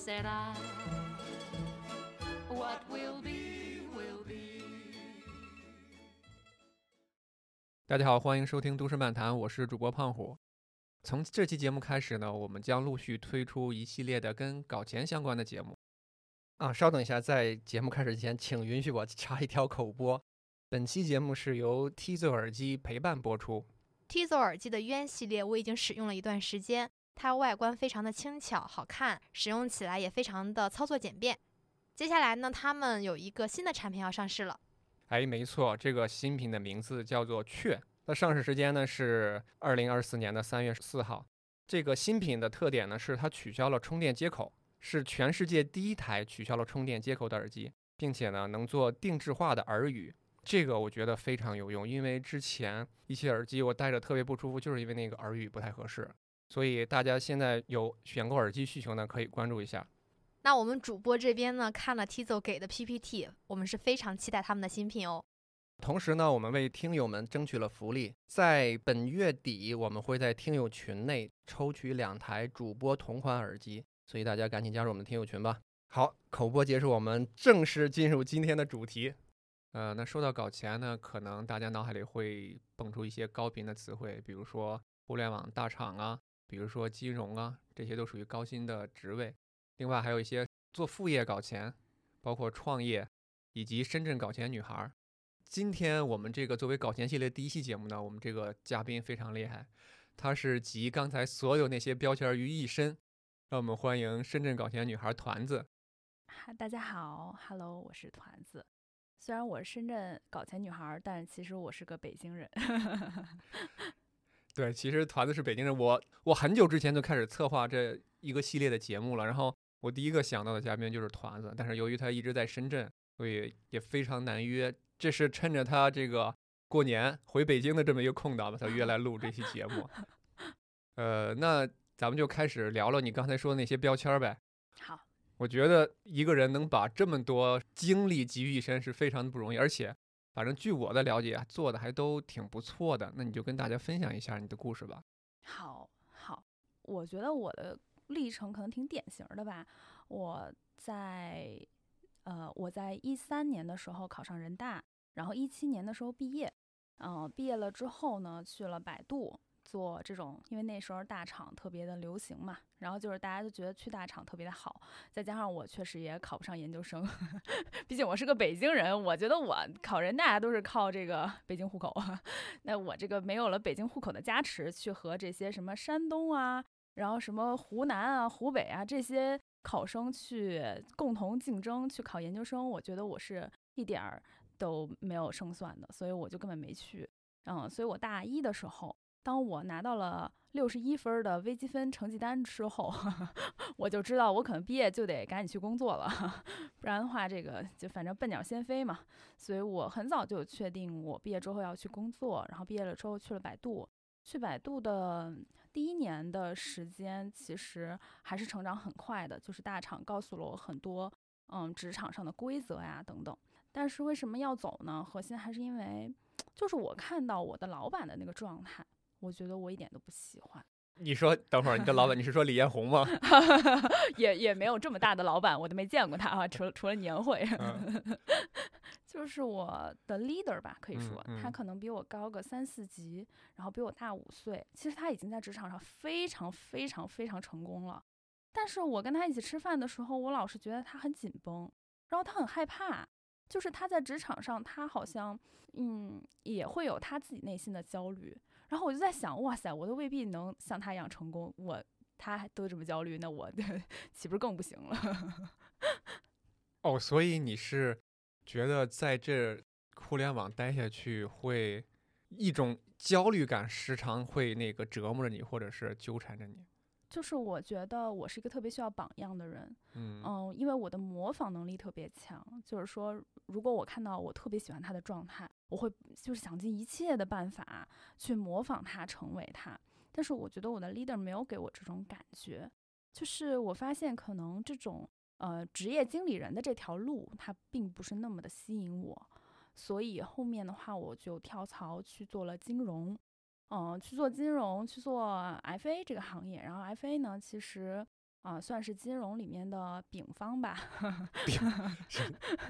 sera. What will be, will be. 大家好，欢迎收听都市漫谈，我是主播胖虎。从这期节目开始呢，我们将陆续推出一系列的跟搞钱相关的节目。啊，稍等一下，在节目开始之前，请允许我插一条口播。本期节目是由 Tizo 耳机陪伴播出。Tizo 耳机的渊系列我已经使用了一段时间，它外观非常的轻巧好看，使用起来也非常的操作简便。接下来呢，他们有一个新的产品要上市了。哎，没错，这个新品的名字叫做雀。那上市时间呢是二零二四年的三月四号。这个新品的特点呢是它取消了充电接口，是全世界第一台取消了充电接口的耳机，并且呢能做定制化的耳语。这个我觉得非常有用，因为之前一些耳机我戴着特别不舒服，就是因为那个耳语不太合适。所以大家现在有选购耳机需求呢，可以关注一下。那我们主播这边呢看了 Tizo 给的 PPT，我们是非常期待他们的新品哦。同时呢，我们为听友们争取了福利，在本月底我们会在听友群内抽取两台主播同款耳机，所以大家赶紧加入我们的听友群吧。好，口播结束，我们正式进入今天的主题。呃，那说到搞钱呢，可能大家脑海里会蹦出一些高频的词汇，比如说互联网大厂啊，比如说金融啊，这些都属于高薪的职位。另外还有一些做副业搞钱，包括创业，以及深圳搞钱女孩。今天我们这个作为搞钱系列第一期节目呢，我们这个嘉宾非常厉害，他是集刚才所有那些标签于一身。让我们欢迎深圳搞钱女孩团子。嗨，大家好，Hello，我是团子。虽然我是深圳搞钱女孩，但其实我是个北京人。对，其实团子是北京人，我我很久之前就开始策划这一个系列的节目了，然后我第一个想到的嘉宾就是团子，但是由于他一直在深圳，所以也非常难约。这是趁着他这个过年回北京的这么一个空档，把他约来录这期节目。呃，那咱们就开始聊聊你刚才说的那些标签儿呗。好，我觉得一个人能把这么多精力集于一身是非常的不容易，而且，反正据我的了解，做的还都挺不错的。那你就跟大家分享一下你的故事吧。好，好，我觉得我的历程可能挺典型的吧。我在呃，我在一三年的时候考上人大，然后一七年的时候毕业。嗯、毕业了之后呢，去了百度。做这种，因为那时候大厂特别的流行嘛，然后就是大家都觉得去大厂特别的好，再加上我确实也考不上研究生，毕竟我是个北京人，我觉得我考人大家都是靠这个北京户口，那我这个没有了北京户口的加持，去和这些什么山东啊，然后什么湖南啊、湖北啊这些考生去共同竞争去考研究生，我觉得我是一点儿都没有胜算的，所以我就根本没去。嗯，所以我大一的时候。当我拿到了六十一分的微积分成绩单之后，我就知道我可能毕业就得赶紧去工作了，不然的话，这个就反正笨鸟先飞嘛。所以我很早就确定我毕业之后要去工作，然后毕业了之后去了百度。去百度的第一年的时间，其实还是成长很快的，就是大厂告诉了我很多，嗯，职场上的规则呀等等。但是为什么要走呢？核心还是因为，就是我看到我的老板的那个状态。我觉得我一点都不喜欢。你说，等会儿你的老板，你是说李彦宏吗？也也没有这么大的老板，我都没见过他啊，除了除了年会。嗯 就是我的 leader 吧，可以说、嗯嗯他可能比我高个三四级，然后比我大五岁。其实他已经在职场上非常非常非常成功了。但是我跟他一起吃饭的时候，我老是觉得他很紧绷，然后他很害怕。就是他在职场上，他好像嗯也会有他自己内心的焦虑。然后我就在想，哇塞，我都未必能像他一样成功，我他都这么焦虑，那我岂不是更不行了？哦，所以你是觉得在这互联网待下去会一种焦虑感，时常会那个折磨着你，或者是纠缠着你。就是我觉得我是一个特别需要榜样的人，嗯嗯，因为我的模仿能力特别强，就是说，如果我看到我特别喜欢他的状态，我会就是想尽一切的办法去模仿他，成为他。但是我觉得我的 leader 没有给我这种感觉，就是我发现可能这种呃职业经理人的这条路，它并不是那么的吸引我，所以后面的话我就跳槽去做了金融。嗯，去做金融，去做 FA 这个行业，然后 FA 呢，其实啊、算是金融里面的丙方吧。是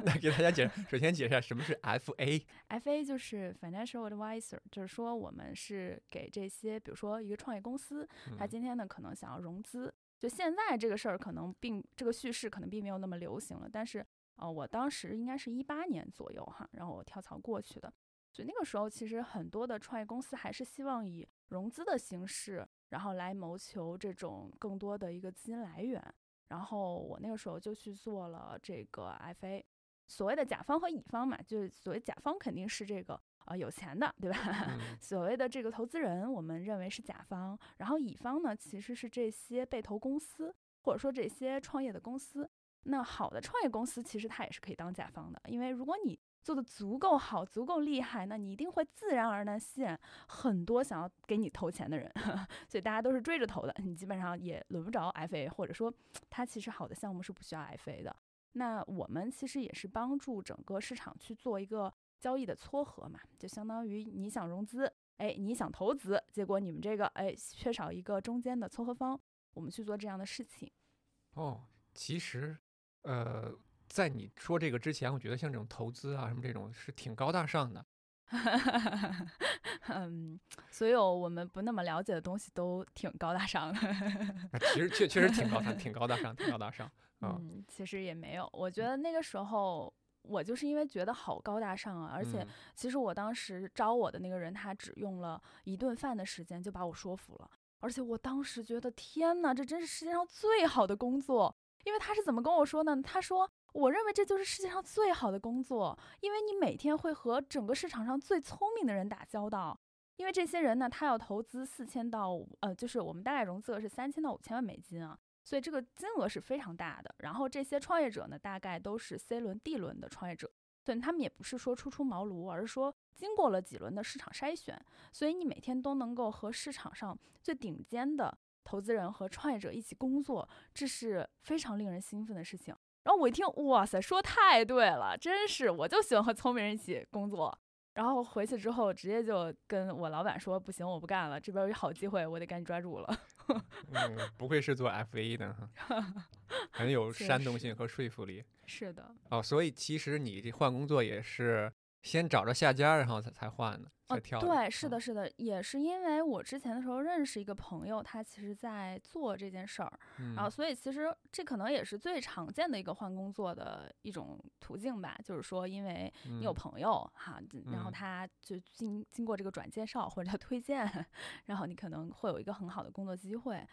那给大家解释，首先解释一下什么是 FA。FA 就是 Financial Advisor，就是说我们是给这些，比如说一个创业公司，他嗯今天呢可能想要融资，就现在这个事儿可能并这个叙事可能并没有那么流行了，但是呃，我当时应该是一八年左右哈，然后我跳槽过去的，所以那个时候其实很多的创业公司还是希望以融资的形式，然后来谋求这种更多的一个资金来源，然后我那个时候就去做了这个 FA。所谓的甲方和乙方嘛，就是所谓甲方肯定是这个啊、呃有钱的，对吧？嗯 所谓的这个投资人，我们认为是甲方，然后乙方呢，其实是这些被投公司或者说这些创业的公司。那好的创业公司，其实它也是可以当甲方的，因为如果你做的足够好、足够厉害，那你一定会自然而然吸引很多想要给你投钱的人，所以大家都是追着投的，你基本上也轮不着 FA，或者说它其实好的项目是不需要 FA 的。那我们其实也是帮助整个市场去做一个交易的撮合嘛，就相当于你想融资，哎，你想投资，结果你们这个哎缺少一个中间的撮合方，我们去做这样的事情。哦，其实，呃，在你说这个之前，我觉得像这种投资啊什么这种是挺高大上的。嗯，所有我们不那么了解的东西都挺高大上的。啊其实确确实挺高大，挺高大上，挺高大上。啊嗯，其实也没有，我觉得那个时候。我就是因为觉得好高大上啊，而且嗯其实我当时招我的那个人，他只用了一顿饭的时间就把我说服了，而且我当时觉得天呐，这真是世界上最好的工作。因为他是怎么跟我说呢？他说，我认为这就是世界上最好的工作，因为你每天会和整个市场上最聪明的人打交道。因为这些人呢，他要投资四千到呃，就是我们大概融资额是三千到五千万美金啊，所以这个金额是非常大的。然后这些创业者呢，大概都是 C 轮、D 轮的创业者，所以他们也不是说初出茅庐，而是说经过了几轮的市场筛选，所以你每天都能够和市场上最顶尖的投资人和创业者一起工作，这是非常令人兴奋的事情。然后我一听，哇塞，说太对了，真是，我就喜欢和聪明人一起工作。然后回去之后，直接就跟我老板说，不行，我不干了，这边有一好机会，我得赶紧抓住了。嗯，不愧是做 FA 的哈，很有煽动性和说服力。是的，哦，所以其实你这换工作也是先找着下家，然后才才换的，哦才，跳的。对，是嗯的，是的，也是因为我之前的时候认识一个朋友，他其实在做这件事儿，嗯然后所以其实这可能也是最常见的一个换工作的一种途径吧，就是说因为你有嗯朋友哈，然后嗯他就经经过这个转介绍或者叫推荐，然后你可能会有一个很好的工作机会。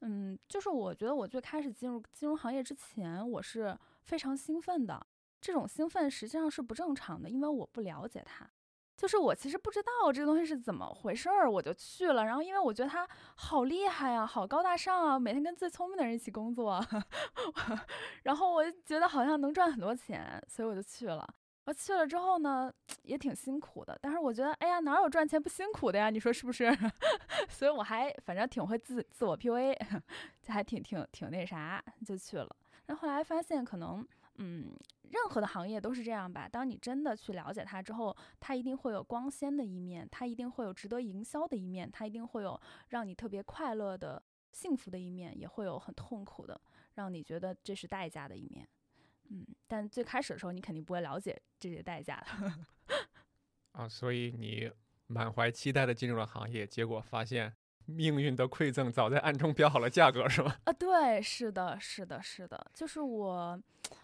嗯，就是我觉得我最开始进入金融行业之前，我是非常兴奋的。这种兴奋实际上是不正常的，因为我不了解它。就是我其实不知道这个东西是怎么回事儿，我就去了。然后因为我觉得他好厉害啊，好高大上啊，每天跟最聪明的人一起工作，然后我就觉得好像能赚很多钱，所以我就去了。我去了之后呢，也挺辛苦的，但是我觉得，哎呀，哪有赚钱不辛苦的呀？你说是不是？所以我还反正挺会自自我 PUA，就还挺挺挺那啥，就去了。然后来发现，可能嗯，任何的行业都是这样吧。当你真的去了解它之后，它一定会有光鲜的一面，它一定会有值得营销的一面，它一定会有让你特别快乐的、幸福的一面，也会有很痛苦的，让你觉得这是代价的一面。嗯，但最开始的时候，你肯定不会了解这些代价的。啊，所以你满怀期待的进入了行业，结果发现命运的馈赠早在暗中标好了价格，是吗？啊，对，是的，是的，是的，就是我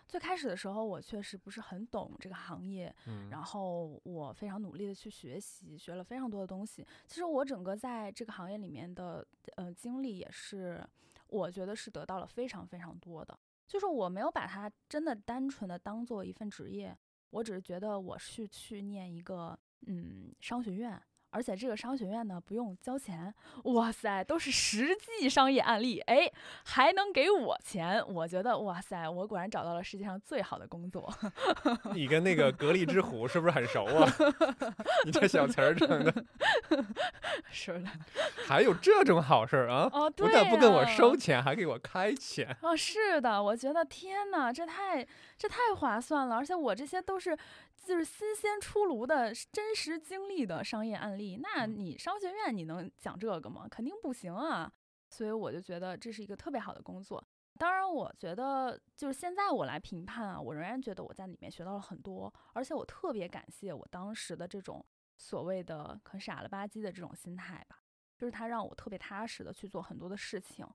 最开始的时候，我确实不是很懂这个行业，嗯然后我非常努力的去学习，学了非常多的东西。其实我整个在这个行业里面的呃经历也是，我觉得是得到了非常非常多的。就是我没有把它真的单纯的当做一份职业，我只是觉得我是去念一个嗯商学院，而且这个商学院呢不用交钱，哇塞，都是实际商业案例，哎，还能给我钱，我觉得哇塞，我果然找到了世界上最好的工作。你跟那个格力之虎是不是很熟啊？你这小词儿整的，是的，还有这种好事儿啊？哦，对不但不跟我收钱，还给我开钱。哦，是的，我觉得天呐，这太这太划算了，而且我这些都是就是新鲜出炉的真实经历的商业案例，那嗯你商学院你能讲这个吗？肯定不行啊，所以我就觉得这是一个特别好的工作。当然，我觉得就是现在我来评判啊，我仍然觉得我在里面学到了很多，而且我特别感谢我当时的这种所谓的很傻了吧唧的这种心态吧，就是它让我特别踏实的去做很多的事情。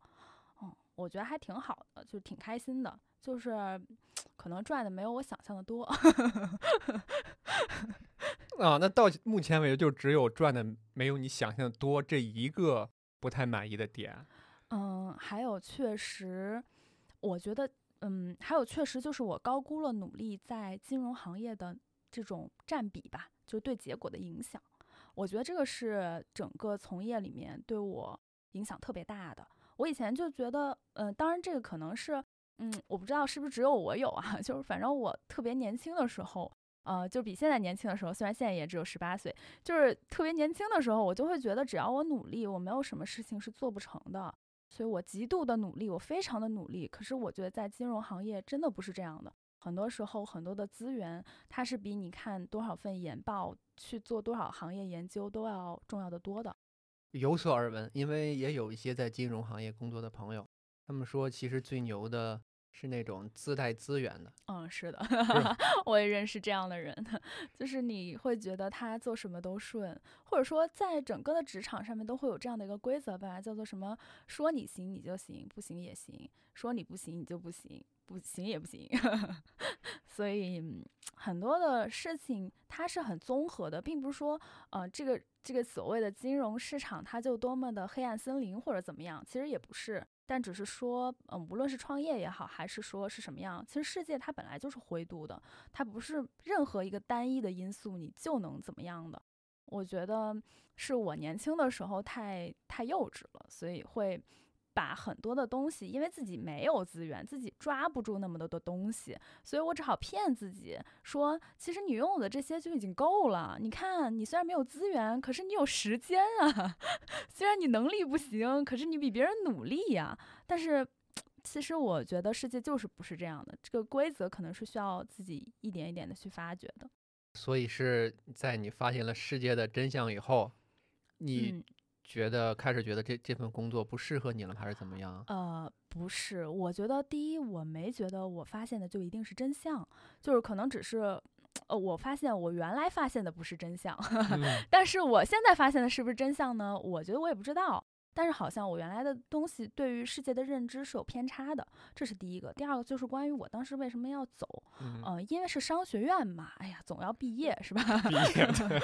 嗯，我觉得还挺好的，就是挺开心的，就是可能赚的没有我想象的多。啊，那到目前为止就只有赚的没有你想象的多这一个不太满意的点。嗯，还有确实，我觉得，嗯，还有确实就是我高估了努力在金融行业的这种占比吧，就对结果的影响。我觉得这个是整个从业里面对我影响特别大的。我以前就觉得，嗯、当然这个可能是，嗯，我不知道是不是只有我有啊，就是反正我特别年轻的时候。呃，就比现在年轻的时候，虽然现在也只有十八岁，就是特别年轻的时候，我就会觉得只要我努力，我没有什么事情是做不成的。所以我极度的努力，我非常的努力。可是我觉得在金融行业真的不是这样的，很多时候很多的资源，它是比你看多少份研报、去做多少行业研究都要重要的多的。有所耳闻，因为也有一些在金融行业工作的朋友，他们说其实最牛的是那种自带资源的。嗯，是的，我也认识这样的人，就是你会觉得他做什么都顺，或者说在整个的职场上面都会有这样的一个规则吧，叫做什么？说你行你就行，不行也行；说你不行你就不行，不行也不行。所以很多的事情它是很综合的，并不是说呃这个这个所谓的金融市场它就多么的黑暗森林或者怎么样，其实也不是。但只是说，嗯，无论是创业也好，还是说是什么样，其实世界它本来就是灰度的，它不是任何一个单一的因素你就能怎么样的。我觉得是我年轻的时候太太幼稚了，所以会把很多的东西，因为自己没有资源，自己抓不住那么多的东西，所以我只好骗自己说，其实你拥有的这些就已经够了。你看，你虽然没有资源，可是你有时间啊。虽然你能力不行，可是你比别人努力呀、但是。其实我觉得世界就是不是这样的，这个规则可能是需要自己一点一点的去发掘的。所以是在你发现了世界的真相以后，你嗯，觉得开始觉得这这份工作不适合你了，还是怎么样？呃，不是，我觉得第一，我没觉得我发现的就一定是真相，就是可能只是，呃，我发现我原来发现的不是真相，嗯 但是我现在发现的是不是真相呢？我觉得我也不知道。但是好像我原来的东西对于世界的认知是有偏差的，这是第一个。第二个就是关于我当时为什么要走，嗯呃，因为是商学院嘛，哎呀，总要毕业是吧？毕业对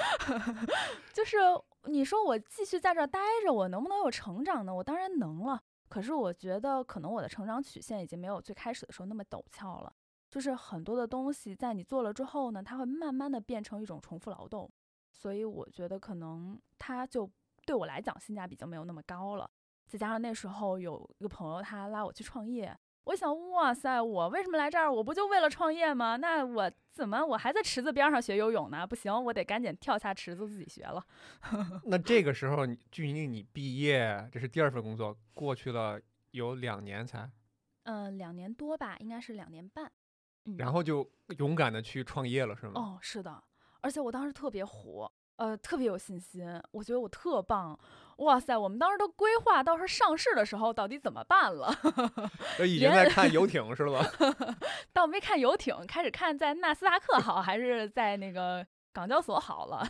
就是你说我继续在这儿待着，我能不能有成长呢？我当然能了。可是我觉得可能我的成长曲线已经没有最开始的时候那么陡峭了。就是很多的东西在你做了之后呢，它会慢慢的变成一种重复劳动，所以我觉得可能它就对我来讲性价比就没有那么高了。再加上那时候有一个朋友他拉我去创业，我想哇塞，我为什么来这儿？我不就为了创业吗？那我怎么我还在池子边上学游泳呢？不行，我得赶紧跳下池子自己学了。那这个时候你距离你毕业，这是第二份工作，过去了有两年才，嗯，两年多吧，应该是两年半。嗯，然后就勇敢的去创业了，是吗？哦，是的，而且我当时特别火，呃，特别有信心，我觉得我特棒。哇塞，我们当时都规划到时候上市的时候到底怎么办了，都已经在看游艇是吧？倒没看游艇，开始看在纳斯达克好还是在那个港交所好了。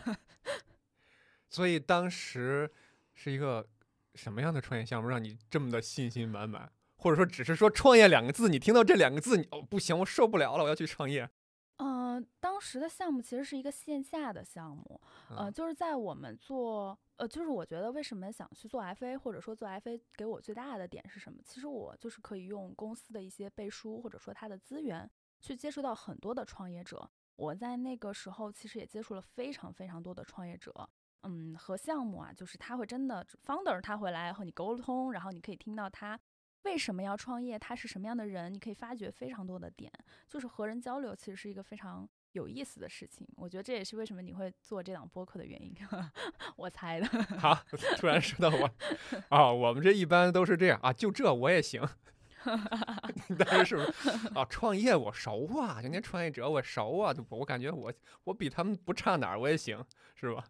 所以当时是一个什么样的创业项目让你这么的信心满满？或者说只是说创业两个字，你听到这两个字，你哦不行，我受不了了，我要去创业。嗯、当时的项目其实是一个线下的项目，呃，嗯就是在我们做，呃，就是我觉得为什么想去做 FA，或者说做 FA 给我最大的点是什么？其实我就是可以用公司的一些背书，或者说它的资源，去接触到很多的创业者。我在那个时候其实也接触了非常非常多的创业者，嗯，和项目啊，就是他会真的 founder 他会来和你沟通，然后你可以听到他为什么要创业，他是什么样的人，你可以发掘非常多的点，就是和人交流其实是一个非常有意思的事情。我觉得这也是为什么你会做这档播客的原因，我猜的。好，突然说到我 啊，我们这一般都是这样啊，就这我也行。但是是不是啊？创业我熟啊，人家创业者我熟啊，我感觉我我比他们不差哪儿，我也行，是吧？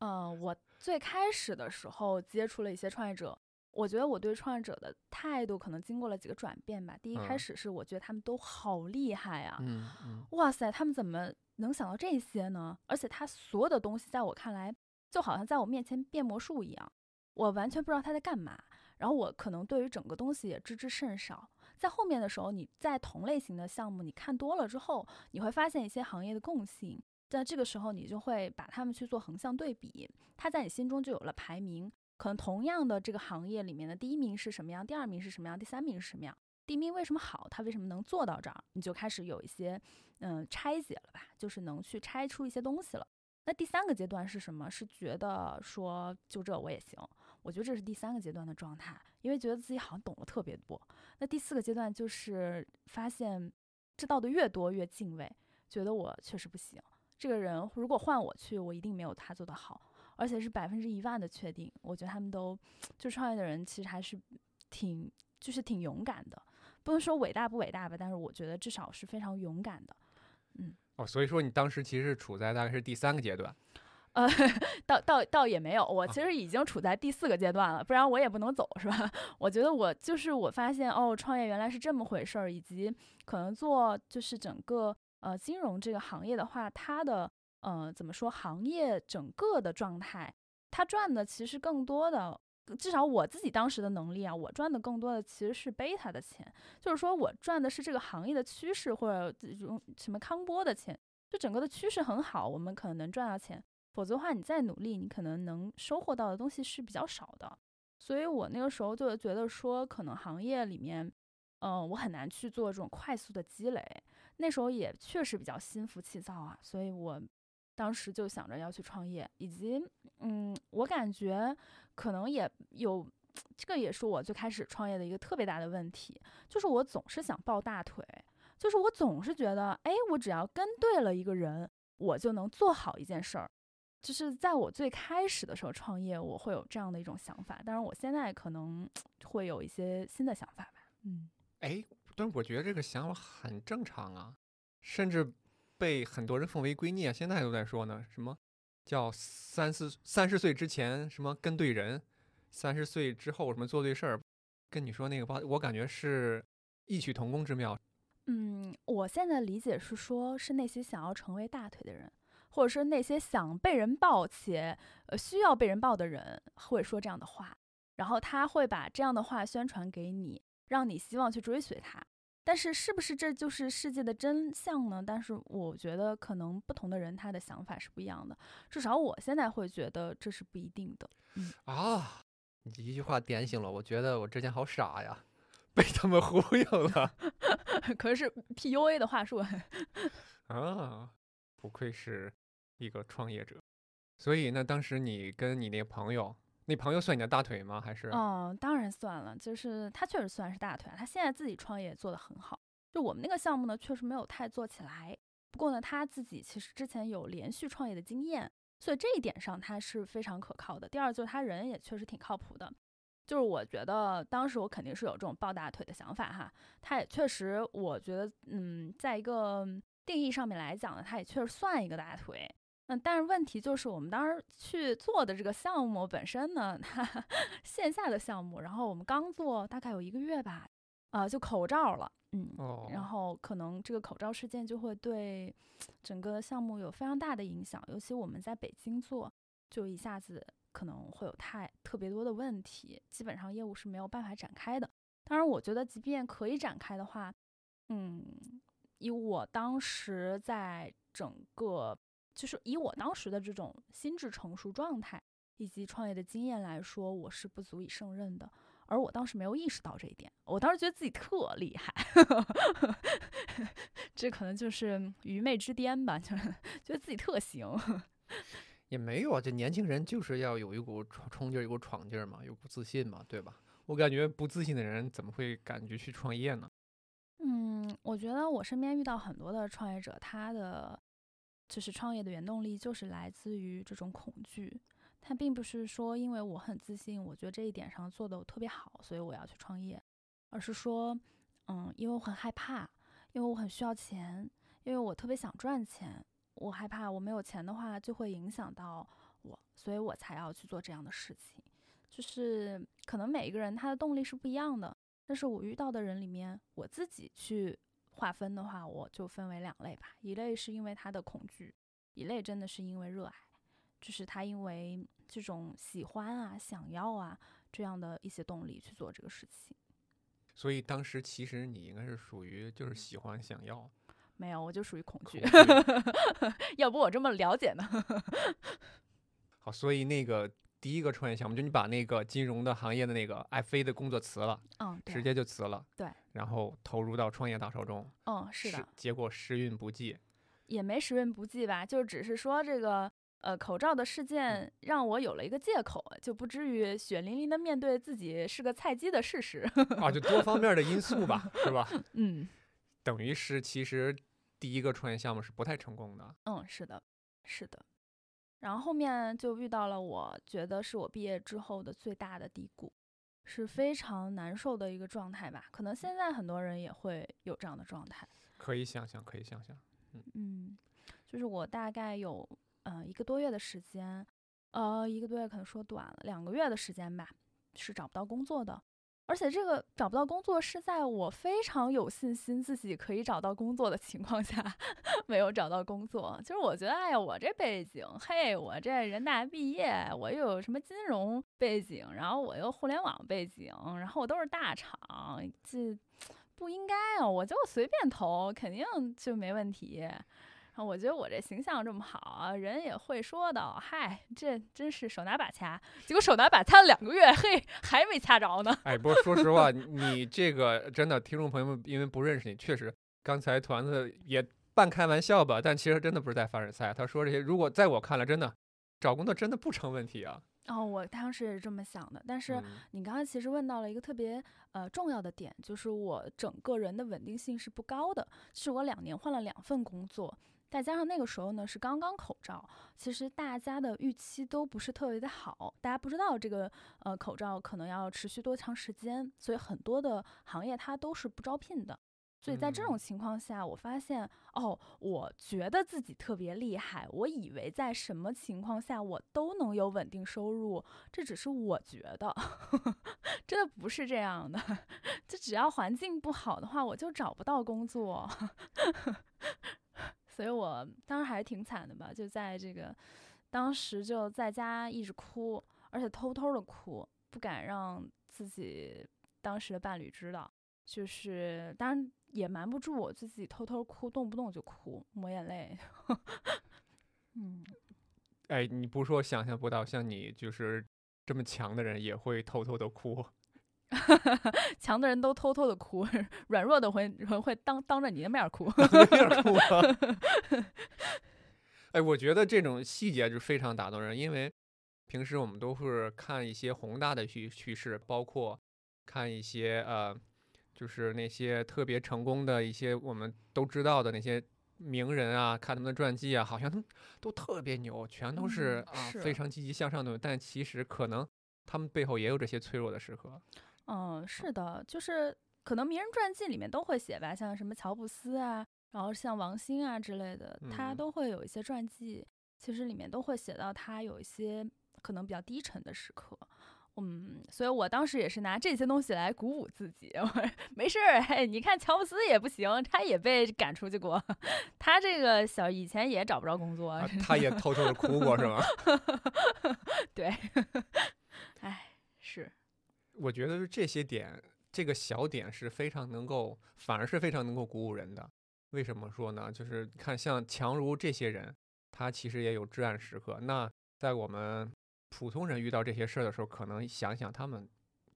嗯，我最开始的时候接触了一些创业者，我觉得我对创业者的态度可能经过了几个转变吧。第一开始是我觉得他们都好厉害啊，嗯嗯，哇塞，他们怎么能想到这些呢？而且他所有的东西在我看来就好像在我面前变魔术一样，我完全不知道他在干嘛。然后我可能对于整个东西也知之甚少。在后面的时候，你在同类型的项目你看多了之后，你会发现一些行业的共性。在这个时候，你就会把他们去做横向对比，他在你心中就有了排名。可能同样的这个行业里面的第一名是什么样，第二名是什么样，第三名是什么样？第一名为什么好？他为什么能做到这儿？你就开始有一些嗯拆解了吧，就是能去拆出一些东西了。那第三个阶段是什么？是觉得说就这我也行。我觉得这是第三个阶段的状态，因为觉得自己好像懂得特别多。那第四个阶段就是发现知道的越多越敬畏，觉得我确实不行。这个人如果换我去，我一定没有他做得好，而且是百分之一万的确定。我觉得他们都就创业的人，其实还是挺就是挺勇敢的，不能说伟大不伟大吧，但是我觉得至少是非常勇敢的。嗯，哦，所以说你当时其实处在大概是第三个阶段，呃，倒倒倒也没有，我其实已经处在第四个阶段了，不然我也不能走，是吧？我觉得我就是我发现哦，创业原来是这么回事儿，以及可能做就是整个。呃，金融这个行业的话，它的呃怎么说？行业整个的状态，它赚的其实更多的，至少我自己当时的能力啊，我赚的更多的其实是贝塔的钱，就是说我赚的是这个行业的趋势或者这种什么康波的钱，就整个的趋势很好，我们可能能赚到钱，否则的话，你再努力，你可能能收获到的东西是比较少的。所以我那个时候就觉得说，可能行业里面，嗯，我很难去做这种快速的积累。那时候也确实比较心浮气躁啊，所以我当时就想着要去创业，以及嗯，我感觉可能也有这个也是我最开始创业的一个特别大的问题，就是我总是想抱大腿，就是我总是觉得，哎，我只要跟对了一个人，我就能做好一件事儿。就是在我最开始的时候创业，我会有这样的一种想法，当然我现在可能会有一些新的想法吧。嗯，哎。但是我觉得这个想法很正常啊，甚至被很多人奉为圭臬。现在都在说呢，什么叫三四三十岁之前什么跟对人，三十岁之后什么做对事儿，跟你说那个吧，我感觉是异曲同工之妙。嗯，我现在理解是说，是那些想要成为大腿的人，或者是那些想被人抱且呃需要被人抱的人，会说这样的话，然后他会把这样的话宣传给你。让你希望去追随他，但是是不是这就是世界的真相呢？但是我觉得可能不同的人他的想法是不一样的，至少我现在会觉得这是不一定的。嗯啊，你一句话点醒了，我觉得我之前好傻呀，被他们忽悠了。可是 PUA 的话术 啊，不愧是一个创业者。所以那当时你跟你那个朋友。那朋友算你的大腿吗？还是？嗯，当然算了。就是他确实算是大腿，他现在自己创业做得很好。就我们那个项目呢，确实没有太做起来。不过呢，他自己其实之前有连续创业的经验，所以这一点上他是非常可靠的。第二就是他人也确实挺靠谱的。就是我觉得当时我肯定是有这种抱大腿的想法哈。他也确实，我觉得嗯，在一个定义上面来讲呢，他也确实算一个大腿。嗯，但是问题就是，我们当时去做的这个项目本身呢，它 线下的项目，然后我们刚做大概有一个月吧，啊，就口罩了，嗯，然后可能这个口罩事件就会对整个项目有非常大的影响，尤其我们在北京做，就一下子可能会有太特别多的问题，基本上业务是没有办法展开的。当然，我觉得即便可以展开的话，嗯，以我当时在整个。就是以我当时的这种心智成熟状态以及创业的经验来说，我是不足以胜任的。而我当时没有意识到这一点，我当时觉得自己特厉害，这可能就是愚昧之巅吧，就是 觉得自己特行。也没有啊，这年轻人就是要有一股冲冲劲儿，有股闯劲儿嘛，有股自信嘛，对吧？我感觉不自信的人怎么会感觉去创业呢？嗯，我觉得我身边遇到很多的创业者，他的就是创业的原动力就是来自于这种恐惧。它并不是说因为我很自信，我觉得这一点上做的特别好，所以我要去创业，而是说，嗯，因为我很害怕，因为我很需要钱，因为我特别想赚钱，我害怕我没有钱的话就会影响到我，所以我才要去做这样的事情。就是可能每一个人他的动力是不一样的，但是我遇到的人里面，我自己去划分的话，我就分为两类吧，一类是因为他的恐惧，一类真的是因为热爱。就是他因为这种喜欢啊、想要啊这样的一些动力去做这个事情。所以当时其实你应该是属于就是喜欢想要，没有，我就属于恐惧。恐惧 要不我这么了解呢？好，所以那个第一个创业项目，就你把那个金融的行业的那个爱飞的工作辞了，嗯，直接就辞了，对，然后投入到创业大潮中，嗯，是的，结果时运不济，也没时运不济吧，就只是说这个呃口罩的事件让我有了一个借口，就不至于血淋淋的面对自己是个菜鸡的事实。啊，就多方面的因素吧，是吧？嗯。等于是其实第一个创业项目是不太成功的，嗯，是的，是的。然后后面就遇到了我觉得是我毕业之后的最大的低谷，是非常难受的一个状态吧。可能现在很多人也会有这样的状态。可以想象，可以想象。嗯，就是我大概有呃一个多月的时间，呃一个多月可能说短了，两个月的时间吧，是找不到工作的。而且这个找不到工作是在我非常有信心自己可以找到工作的情况下，没有找到工作。就是我觉得，哎呀，我这背景，嘿，我这人大毕业，我又有什么金融背景，然后我又互联网背景，然后我都是大厂，这不应该啊！我就随便投，肯定就没问题。然后我觉得我这形象这么好啊，人也会说的，嗨，这真是手拿把掐。结果手拿把掐了两个月，嘿，还没掐着呢。哎，不过说实话，你这个真的听众朋友们因为不认识你，确实刚才团子也半开玩笑吧，但其实真的不是在凡尔赛。他说这些，如果在我看来，真的找工作真的不成问题啊。哦，我当时也是这么想的，但是嗯你刚刚其实问到了一个特别呃重要的点，就是我整个人的稳定性是不高的，是我两年换了两份工作，再加上那个时候呢是刚刚口罩，其实大家的预期都不是特别的好，大家不知道这个呃口罩可能要持续多长时间，所以很多的行业它都是不招聘的。所以在这种嗯情况下，我发现哦，我觉得自己特别厉害，我以为在什么情况下我都能有稳定收入，这只是我觉得，真的不是这样的。就只要环境不好的话，我就找不到工作。所以我当时还是挺惨的吧，就在这个当时就在家一直哭，而且偷偷的哭，不敢让自己当时的伴侣知道。就是当然也瞒不住我自己，偷偷哭，动不动就哭，抹眼泪。嗯，哎，你不说想象不到，像你就是这么强的人也会偷偷的哭。强的人都偷偷的哭，软弱的会会当当着你的面哭。哎，我觉得这种细节就非常打动人，因为平时我们都是看一些宏大的趋趋势，包括看一些呃，就是那些特别成功的一些我们都知道的那些名人啊，看他们的传记啊，好像他们都特别牛，全都是、嗯是啊非常积极向上的，但其实可能他们背后也有这些脆弱的时刻。嗯，是的，就是可能名人传记里面都会写吧，像什么乔布斯啊，然后像王兴啊之类的，他嗯都会有一些传记，其实里面都会写到他有一些可能比较低沉的时刻。嗯，所以我当时也是拿这些东西来鼓舞自己。我说没事儿，嘿，你看乔布斯也不行，他也被赶出去过，他这个小以前也找不着工作。啊，他也偷偷的哭过是吗？对，哎，是，我觉得是这些点，这个小点是非常能够，反而是非常能够鼓舞人的。为什么说呢？就是看像强如这些人，他其实也有至暗时刻。那在我们普通人遇到这些事儿的时候，可能想想他们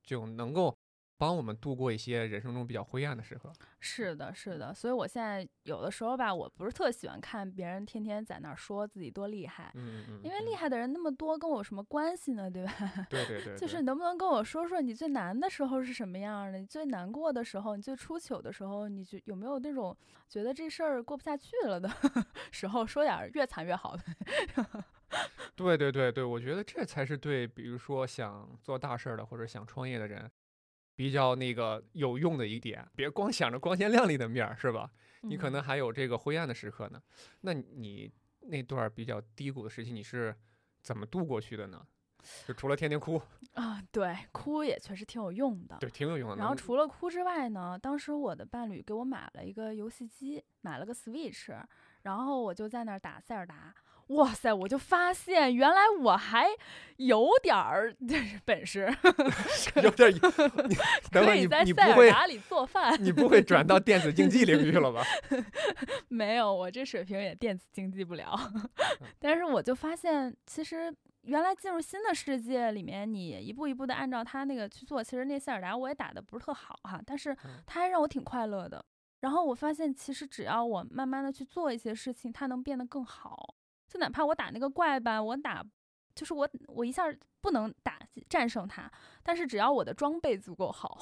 就能够帮我们度过一些人生中比较灰暗的时刻。是的，是的，所以我现在有的时候吧，我不是特喜欢看别人天天在那儿说自己多厉害，嗯嗯，因为厉害的人那么多，跟我有什么关系呢？对吧？对对对，就是能不能跟我说说你最难的时候是什么样的？你最难过的时候，你最出糗的时候，你就有没有那种觉得这事儿过不下去了的 时候，说点越惨越好的？对对对对，我觉得这才是对，比如说想做大事儿的或者想创业的人。比较那个有用的一点，别光想着光鲜亮丽的面儿，是吧？你可能还有这个灰暗的时刻呢。那你那段比较低谷的时期，你是怎么度过去的呢？就除了天天哭啊，对，哭也确实挺有用的，对，挺有用的。然后除了哭之外呢，当时我的伴侣给我买了一个游戏机，买了个 Switch，然后我就在那儿打塞尔达。哇塞！我就发现原来我还有点儿本事，有点 可以在塞尔达里做饭。你不会转到电子竞技领域了吧？没有，我这水平也电子竞技不了。但是我就发现，其实原来进入新的世界里面，你一步一步的按照他那个去做，其实那塞尔达我也打的不是特好哈，但是他还让我挺快乐的。然后我发现，其实只要我慢慢的去做一些事情，它能变得更好。就哪怕我打那个怪吧，我打，就是我我一下不能打战胜他，但是只要我的装备足够好，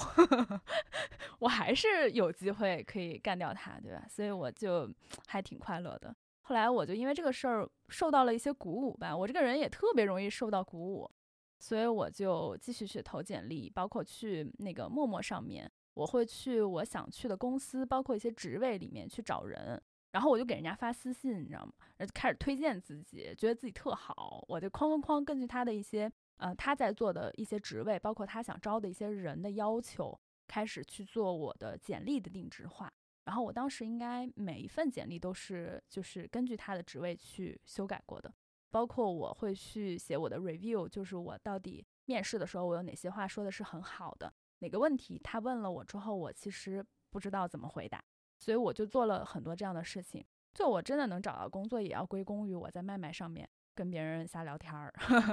我还是有机会可以干掉他，对吧？所以我就还挺快乐的。后来我就因为这个事儿受到了一些鼓舞吧，我这个人也特别容易受到鼓舞，所以我就继续去投简历，包括去那个陌陌上面，我会去我想去的公司，包括一些职位里面去找人。然后我就给人家发私信，你知道吗？然后开始推荐自己，觉得自己特好，我就哐哐哐根据他的一些呃他在做的一些职位，包括他想招的一些人的要求，开始去做我的简历的定制化。然后我当时应该每一份简历都是就是根据他的职位去修改过的，包括我会去写我的 review，就是我到底面试的时候我有哪些话说的是很好的，哪个问题他问了我之后，我其实不知道怎么回答。所以我就做了很多这样的事情。就我真的能找到工作，也要归功于我在麦麦上面跟别人瞎聊天儿。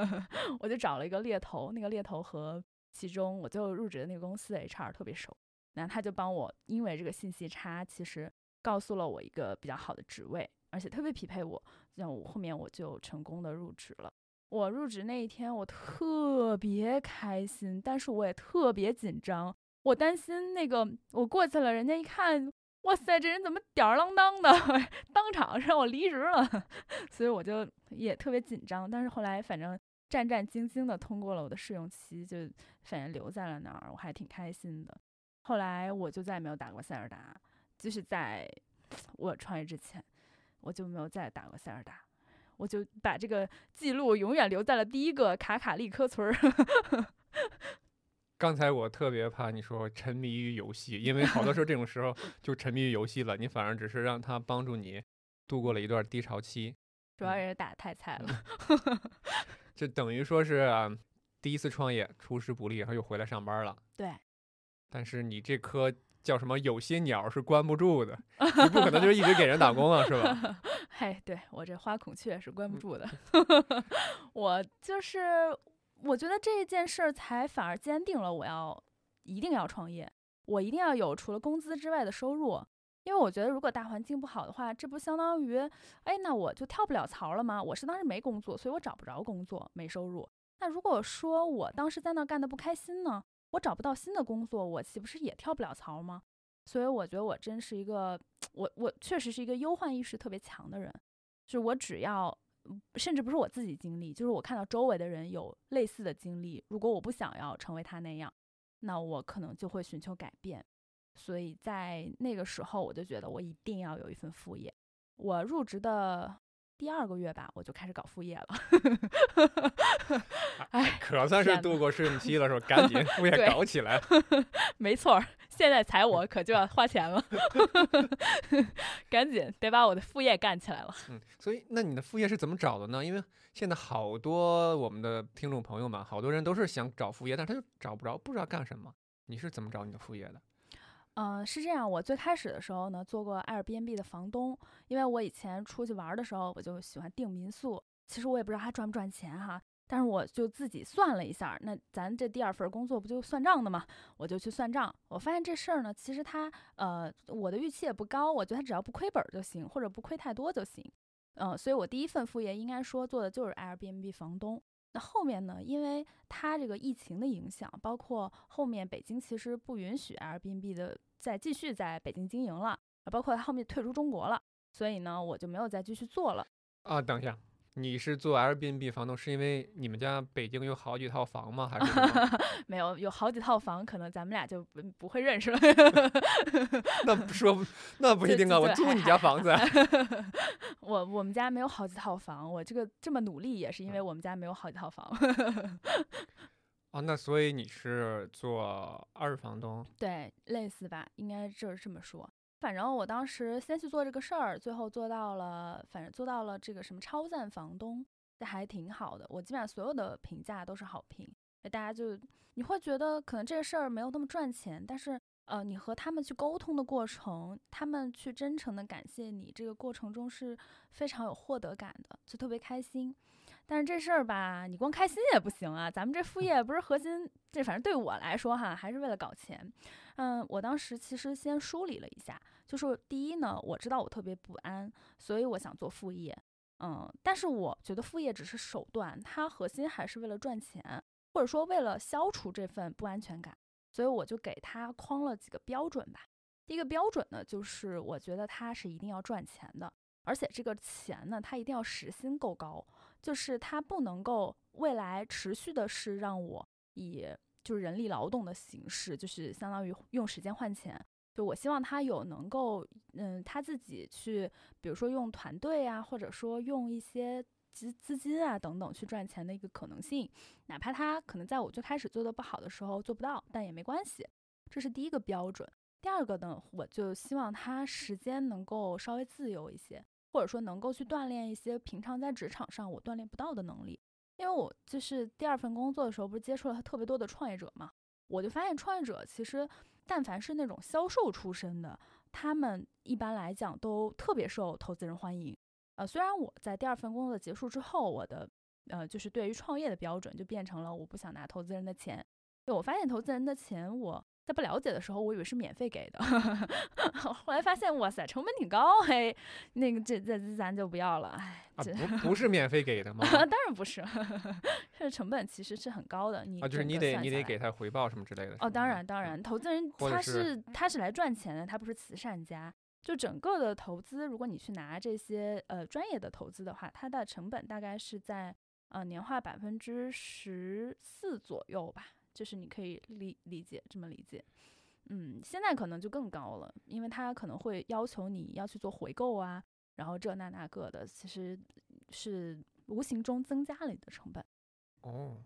我就找了一个猎头，那个猎头和其中我最后入职的那个公司的 HR 特别熟，然后他就帮我，因为这个信息差，其实告诉了我一个比较好的职位，而且特别匹配我。这样我后面我就成功的入职了。我入职那一天，我特别开心，但是我也特别紧张，我担心那个我过去了，人家一看。哇塞，这人怎么吊儿郎当的，当场让我离职了，所以我就也特别紧张。但是后来反正战战兢兢的通过了我的试用期，就反正留在了那儿，我还挺开心的。后来我就再也没有打过塞尔达，就是在我创业之前，我就没有再打过塞尔达，我就把这个记录永远留在了第一个卡卡利科村儿。刚才我特别怕你说沉迷于游戏，因为好多时候这种时候 就沉迷于游戏了，你反而只是让他帮助你度过了一段低潮期。主要也是打太菜了，就等于说是第一次创业出师不利，然后又回来上班了。对。但是你这颗叫什么有些鸟是关不住的，你不可能就一直给人打工啊，是吧？嘿，对我这花孔雀是关不住的，我就是。我觉得这件事儿才反而坚定了我要一定要创业，我一定要有除了工资之外的收入，因为我觉得如果大环境不好的话，这不相当于哎那我就跳不了槽了吗？我是当时没工作，所以我找不着工作，没收入。那如果说我当时在那干的不开心呢，我找不到新的工作，我岂不是也跳不了槽吗？所以我觉得我真是一个 我我确实是一个忧患意识特别强的人，就是我只要。甚至不是我自己经历，就是我看到周围的人有类似的经历。如果我不想要成为他那样，那我可能就会寻求改变。所以在那个时候，我就觉得我一定要有一份副业。我入职的第二个月吧，我就开始搞副业了。哎，可算是度过试用期了，是吧？赶紧副业搞起来。没错。现在踩我可就要花钱了，赶紧得把我的副业干起来了。嗯，所以那你的副业是怎么找的呢？因为现在好多我们的听众朋友们，好多人都是想找副业，但是他就找不着，不知道干什么。你是怎么找你的副业的？嗯，是这样，我最开始的时候呢，做过 Airbnb 的房东，因为我以前出去玩的时候，我就喜欢订民宿。其实我也不知道它赚不赚钱哈，但是我就自己算了一下，那咱这第二份工作不就算账的吗？我就去算账，我发现这事儿呢，其实它呃，我的预期也不高，我觉得它只要不亏本就行，或者不亏太多就行。嗯，所以我第一份副业应该说做的就是 Airbnb 房东。那后面呢，因为它这个疫情的影响，包括后面北京其实不允许 Airbnb 的再继续在北京经营了，包括它后面退出中国了，所以呢，我就没有再继续做了。啊，等一下，你是做 Airbnb 房东，是因为你们家北京有好几套房吗？还是 没有，有好几套房，可能咱们俩就不不会认识了。那不说那不一定啊，我就租你家房子啊。我我们家没有好几套房，我这个这么努力也是因为我们家没有好几套房。哦，那所以你是做二房东？对，类似吧，应该就是这么说。反正我当时先去做这个事儿，最后做到了，反正做到了这个什么超赞房东，这还挺好的。我基本上所有的评价都是好评，大家就你会觉得可能这个事儿没有那么赚钱，但是呃，你和他们去沟通的过程，他们去真诚的感谢你，这个过程中是非常有获得感的，就特别开心。但是这事儿吧，你光开心也不行啊。咱们这副业不是核心，这反正对我来说哈，还是为了搞钱。嗯，我当时其实先梳理了一下，就是第一呢，我知道我特别不安，所以我想做副业。嗯，但是我觉得副业只是手段，它核心还是为了赚钱，或者说为了消除这份不安全感。所以我就给它框了几个标准吧。第一个标准呢，就是我觉得它是一定要赚钱的，而且这个钱呢，它一定要时薪够高。就是它不能够未来持续的是让我以就是人力劳动的形式，就是相当于用时间换钱。就我希望他有能够，嗯，他自己去，比如说用团队啊，或者说用一些资资金啊等等去赚钱的一个可能性。哪怕他可能在我最开始做的不好的时候做不到，但也没关系。这是第一个标准。第二个呢，我就希望他时间能够稍微自由一些。或者说能够去锻炼一些平常在职场上我锻炼不到的能力，因为我就是第二份工作的时候，不是接触了特别多的创业者嘛，我就发现创业者其实但凡是那种销售出身的，他们一般来讲都特别受投资人欢迎。呃，虽然我在第二份工作结束之后，我的呃就是对于创业的标准就变成了我不想拿投资人的钱，对我发现投资人的钱我。在不了解的时候，我以为是免费给的，后来发现哇塞，成本挺高，嘿，那个这这咱就不要了，哎，不 不是免费给的吗？当然不是，这成本其实是很高的，你啊，就是你得你得给他回报什么之类的。哦，当然当，然，投资人他是是他是来赚钱的，他不是慈善家。就整个的投资，如果你去拿这些呃专业的投资的话，它的成本大概是在呃年化百分之十四左右吧，就是你可以理理解这么理解。嗯，现在可能就更高了，因为它可能会要求你要去做回购啊，然后这那那个的，其实是无形中增加了你的成本。哦，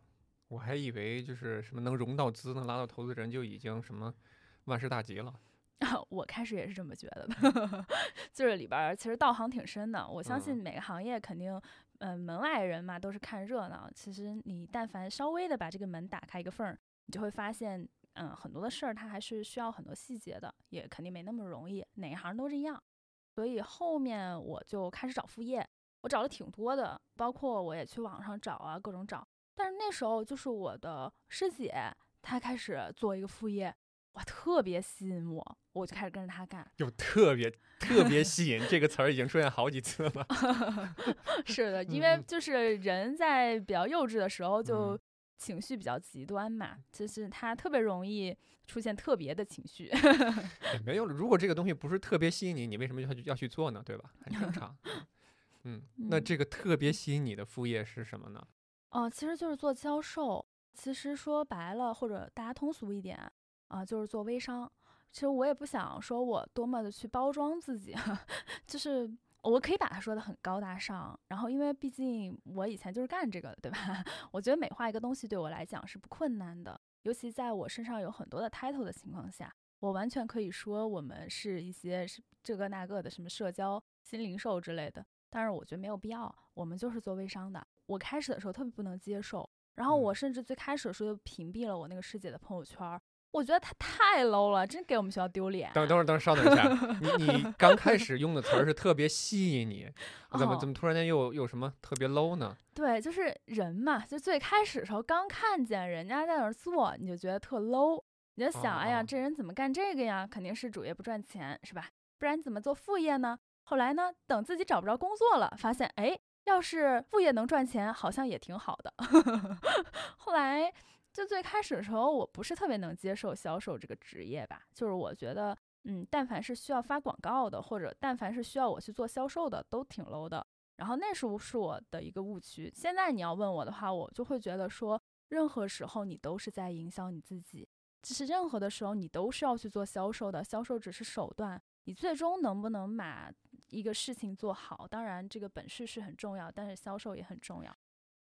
我还以为就是什么能融到资，能拉到投资人就已经什么万事大吉了。我开始也是这么觉得的，就是里边儿其实道行挺深的。我相信嗯每个行业肯定，嗯、门外人嘛都是看热闹。其实你但凡稍微的把这个门打开一个缝儿，你就会发现，嗯，很多的事儿它还是需要很多细节的，也肯定没那么容易，哪一行都这样。所以后面我就开始找副业，我找了挺多的，包括我也去网上找啊，各种找。但是那时候就是我的师姐，她开始做一个副业，哇，特别吸引我，我就开始跟着他干。就特别特别吸引这个词儿已经出现好几次了。是的，因为就是人在比较幼稚的时候，就嗯情绪比较极端嘛，就是他特别容易出现特别的情绪。也没有，如果这个东西不是特别吸引你，你为什么要去要去做呢？对吧？很正常。嗯，那嗯这个特别吸引你的副业是什么呢？哦，其实就是做销售。其实说白了，或者大家通俗一点啊、就是做微商。其实我也不想说我多么的去包装自己，就是我可以把它说的很高大上。然后，因为毕竟我以前就是干这个的，对吧？我觉得美化一个东西对我来讲是不困难的，尤其在我身上有很多的 title 的情况下，我完全可以说我们是一些是这个那个的什么社交、新零售之类的。但是我觉得没有必要，我们就是做微商的。我开始的时候特别不能接受，然后嗯我甚至最开始的时候就屏蔽了我那个师姐的朋友圈儿，我觉得他太 low 了，真给我们学校丢脸。等等会儿，等会儿，稍等一下，你你 刚开始用的词儿是特别吸引你，怎么哦怎么突然间又有什么特别 low 呢？对，就是人嘛，就最开始的时候刚看见人家在那儿做，你就觉得特 low，你就想，哎呀，哦这人怎么干这个呀？肯定是主业不赚钱，是吧？不然怎么做副业呢？后来呢，等自己找不着工作了，发现，哎，要是副业能赚钱，好像也挺好的。后来就最开始的时候，我不是特别能接受销售这个职业吧，就是我觉得，嗯，但凡是需要发广告的，或者但凡是需要我去做销售的，都挺 low 的。然后那时候是我的一个误区。现在你要问我的话，我就会觉得说，任何时候你都是在营销你自己，就是任何的时候你都是要去做销售的，销售只是手段。你最终能不能把一个事情做好，当然这个本事是很重要，但是销售也很重要。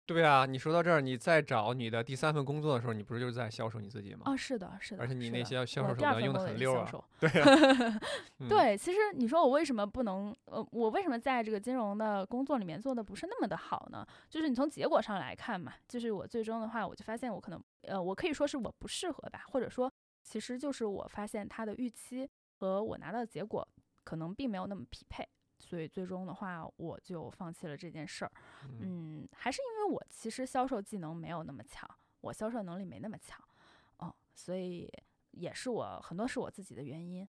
对啊，你说到这儿，你再找你的第三份工作的时候，你不是就是在销售你自己吗？哦，是的，是的。而且你那些销售手段用的很溜啊。对啊，嗯，对，其实你说我为什么不能，呃，我为什么在这个金融的工作里面做的不是那么的好呢？就是你从结果上来看嘛，就是我最终的话，我就发现我可能，呃，我可以说是我不适合吧，或者说，其实就是我发现他的预期和我拿到的结果可能并没有那么匹配，所以最终的话，我就放弃了这件事儿。嗯嗯，还是因为我其实销售技能没有那么强，我销售能力没那么强，哦，所以也是我很多是我自己的原因。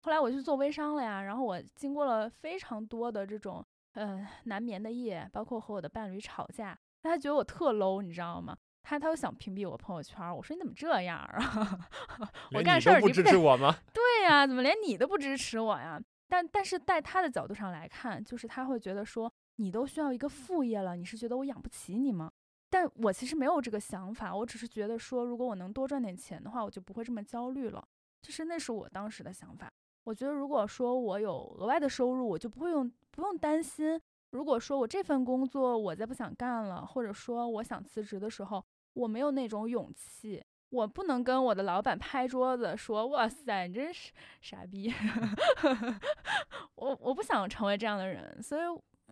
后来我去做微商了呀，然后我经过了非常多的这种呃难眠的夜，包括和我的伴侣吵架，他觉得我特 low，你知道吗？他他又想屏蔽我朋友圈儿，我说你怎么这样啊？我干事儿你不支持我吗？对呀、怎么连你都不支持我呀？但但是在他的角度上来看，就是他会觉得说，你都需要一个副业了，你是觉得我养不起你吗？但我其实没有这个想法，我只是觉得说，如果我能多赚点钱的话，我就不会这么焦虑了。就是那是我当时的想法。我觉得如果说我有额外的收入，我就不会用不用担心。如果说我这份工作我再不想干了，或者说我想辞职的时候，我没有那种勇气，我不能跟我的老板拍桌子说：“哇塞，你真是傻逼！”我我不想成为这样的人，所以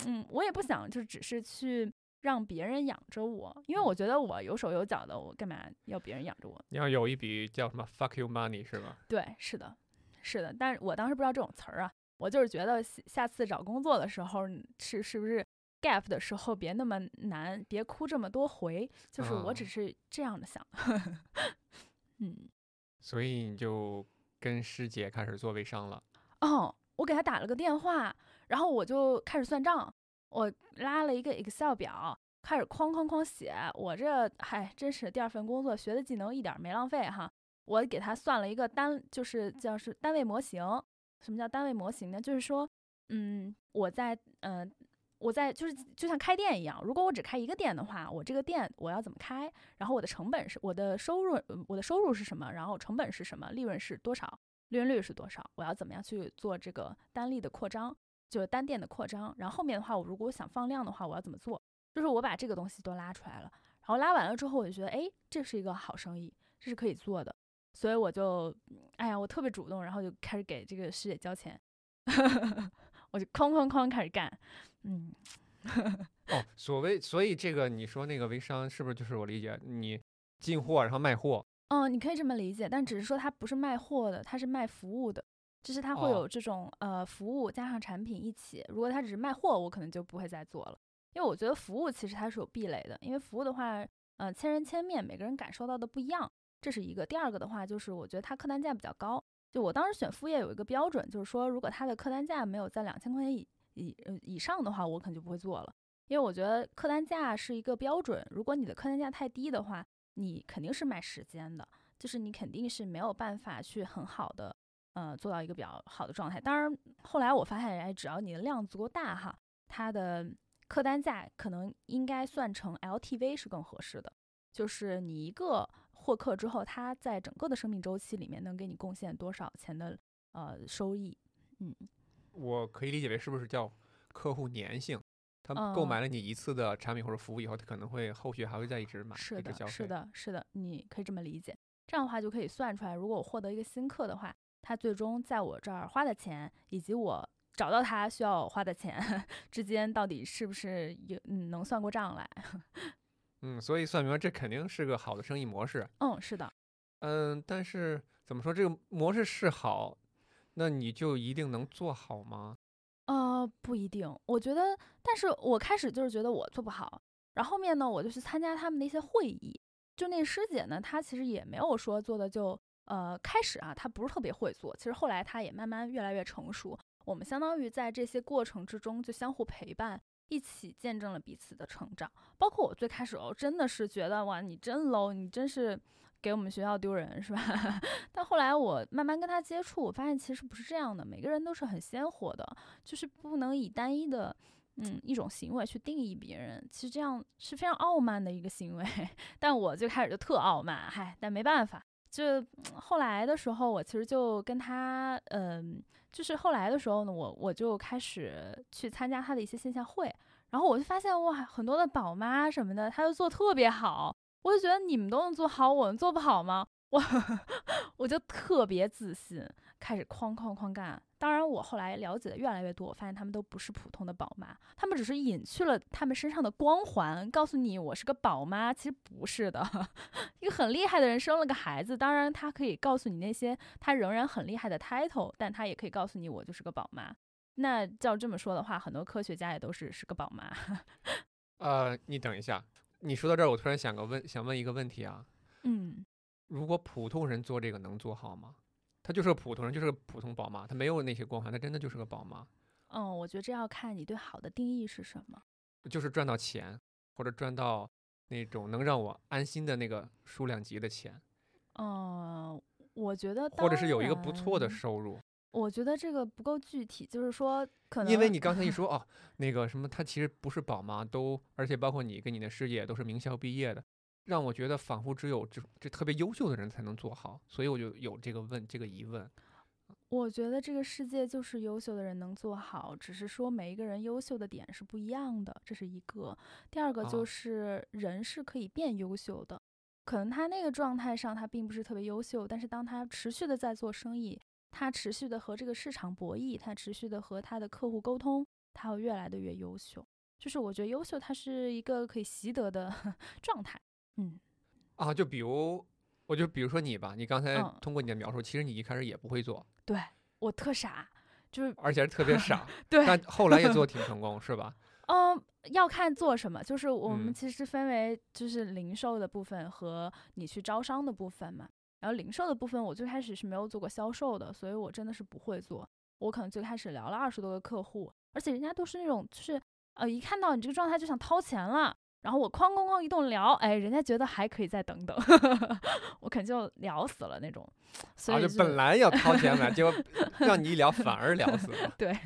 嗯，我也不想就只是去让别人养着我，因为我觉得我有手有脚的，我干嘛要别人养着我？你要有一笔叫什么 “fuck you money” 是吧？对，是的，是的，但是我当时不知道这种词儿啊，我就是觉得下下次找工作的时候是是不是 gap 的时候别那么难，别哭这么多回，就是我只啊是这样的想，嗯。所以你就跟师姐开始做微商了。哦，我给他打了个电话，然后我就开始算账，我拉了一个 Excel 表，开始哐哐哐写。我这嗨，真是第二份工作学的技能一点儿没浪费哈。我给他算了一个单，就是叫是单位模型。什么叫单位模型呢？就是说，嗯，我在嗯、呃我在就是就像开店一样，如果我只开一个店的话，我这个店我要怎么开？然后我的成本是我的收入，我的收入是什么？然后成本是什么？利润是多少？利润率是多少？我要怎么样去做这个单利的扩张，就是单店的扩张。然后后面的话，我如果想放量的话，我要怎么做？就是我把这个东西都拉出来了，然后拉完了之后，我就觉得，哎，这是一个好生意，这是可以做的。所以我就，哎呀，我特别主动，然后就开始给这个师姐交钱，我就哐哐哐开始干，嗯，哦，所谓所以这个你说那个微商是不是就是我理解你进货然后卖货？哦，你可以这么理解，但只是说它不是卖货的，它是卖服务的，就是它会哦有这种、呃服务加上产品一起。如果它只是卖货，我可能就不会再做了，因为我觉得服务其实它是有壁垒的，因为服务的话，呃，千人千面，每个人感受到的不一样，这是一个。第二个的话，就是我觉得它客单价比较高，就我当时选副业有一个标准，就是说如果它的客单价没有在两千块钱以以呃以上的话，我可能就不会做了。因为我觉得客单价是一个标准，如果你的客单价太低的话，你肯定是卖时间的，就是你肯定是没有办法去很好的呃做到一个比较好的状态。当然，后来我发现，哎，只要你的量足够大哈，它的客单价可能应该算成 LTV 是更合适的，就是你一个获客之后，它在整个的生命周期里面能给你贡献多少钱的呃收益。嗯，我可以理解为是不是叫客户粘性？他们购嗯买了你一次的产品或者服务以后，他可能会后续还会再一直买，是的。是，的，是的，你可以这么理解。这样的话就可以算出来，如果我获得一个新客的话，他最终在我这儿花的钱，以及我找到他需要我花的钱 之间，到底是不是有嗯能算过账来？嗯，所以算明白这肯定是个好的生意模式。嗯，是的，嗯，但是怎么说，这个模式是好，那你就一定能做好吗？呃，不一定。我觉得，但是我开始就是觉得我做不好，然后后面呢，我就去参加他们的一些会议。就那师姐呢，她其实也没有说做的就呃开始啊，她不是特别会做。其实后来她也慢慢越来越成熟。我们相当于在这些过程之中就相互陪伴，一起见证了彼此的成长。包括我最开始哦，真的是觉得哇，你真 low，你真是。给我们学校丢人是吧？但后来我慢慢跟他接触，我发现其实不是这样的。每个人都是很鲜活的，就是不能以单一的嗯一种行为去定义别人。其实这样是非常傲慢的一个行为。但我最开始就特傲慢，嗨，但没办法。就后来的时候，我其实就跟他嗯，就是后来的时候呢，我我就开始去参加他的一些线下会，然后我就发现哇，很多的宝妈什么的，他就做特别好。我就觉得你们都能做好，我们做不好吗？我 我就特别自信，开始哐哐哐干。当然，我后来了解的越来越多，我发现他们都不是普通的宝妈，他们只是隐去了他们身上的光环，告诉你我是个宝妈，其实不是的。一个很厉害的人生了个孩子，当然他可以告诉你那些他仍然很厉害的 title，但他也可以告诉你我就是个宝妈。那照这么说的话，很多科学家也都是是个宝妈。呃，你等一下。你说到这儿，我突然想个问，想问一个问题啊。嗯，如果普通人做这个能做好吗？他就是个普通人，就是个普通宝妈，他没有那些光环，他真的就是个宝妈。嗯，我觉得这要看你对好的定义是什么。就是赚到钱，或者赚到那种能让我安心的那个数量级的钱。嗯，我觉得，或者是有一个不错的收入。我觉得这个不够具体，就是说，可能因为你刚才一 说哦，那个什么，他其实不是宝妈，都而且包括你跟你的师姐都是名校毕业的，让我觉得仿佛只有这这特别优秀的人才能做好，所以我就有这个问这个疑问。我觉得这个世界就是优秀的人能做好，只是说每一个人优秀的点是不一样的，这是一个。第二个就是人是可以变优秀的，可能他那个状态上他并不是特别优秀，但是当他持续的在做生意。他持续的和这个市场博弈，他持续的和他的客户沟通，他会越来的越优秀。就是我觉得优秀，它是一个可以习得的 状态。嗯，啊，就比如，我就比如说你吧，你刚才通过你的描述，其实你一开始也不会做，对我特傻，就是而且是特别傻，对，但后来也做挺 成功，是吧？嗯，要看做什么，就是我们其实分为就是零售的部分和你去招商的部分嘛。然后零售的部分，我最开始是没有做过销售的，所以我真的是不会做。我可能最开始聊了二十多个客户，而且人家都是那种，就是呃，一看到你这个状态就想掏钱了。然后我哐哐哐一顿聊，哎，人家觉得还可以再等等，我肯定就聊死了那种。所以就本来要掏钱买，结果让你一聊反而聊死了。对，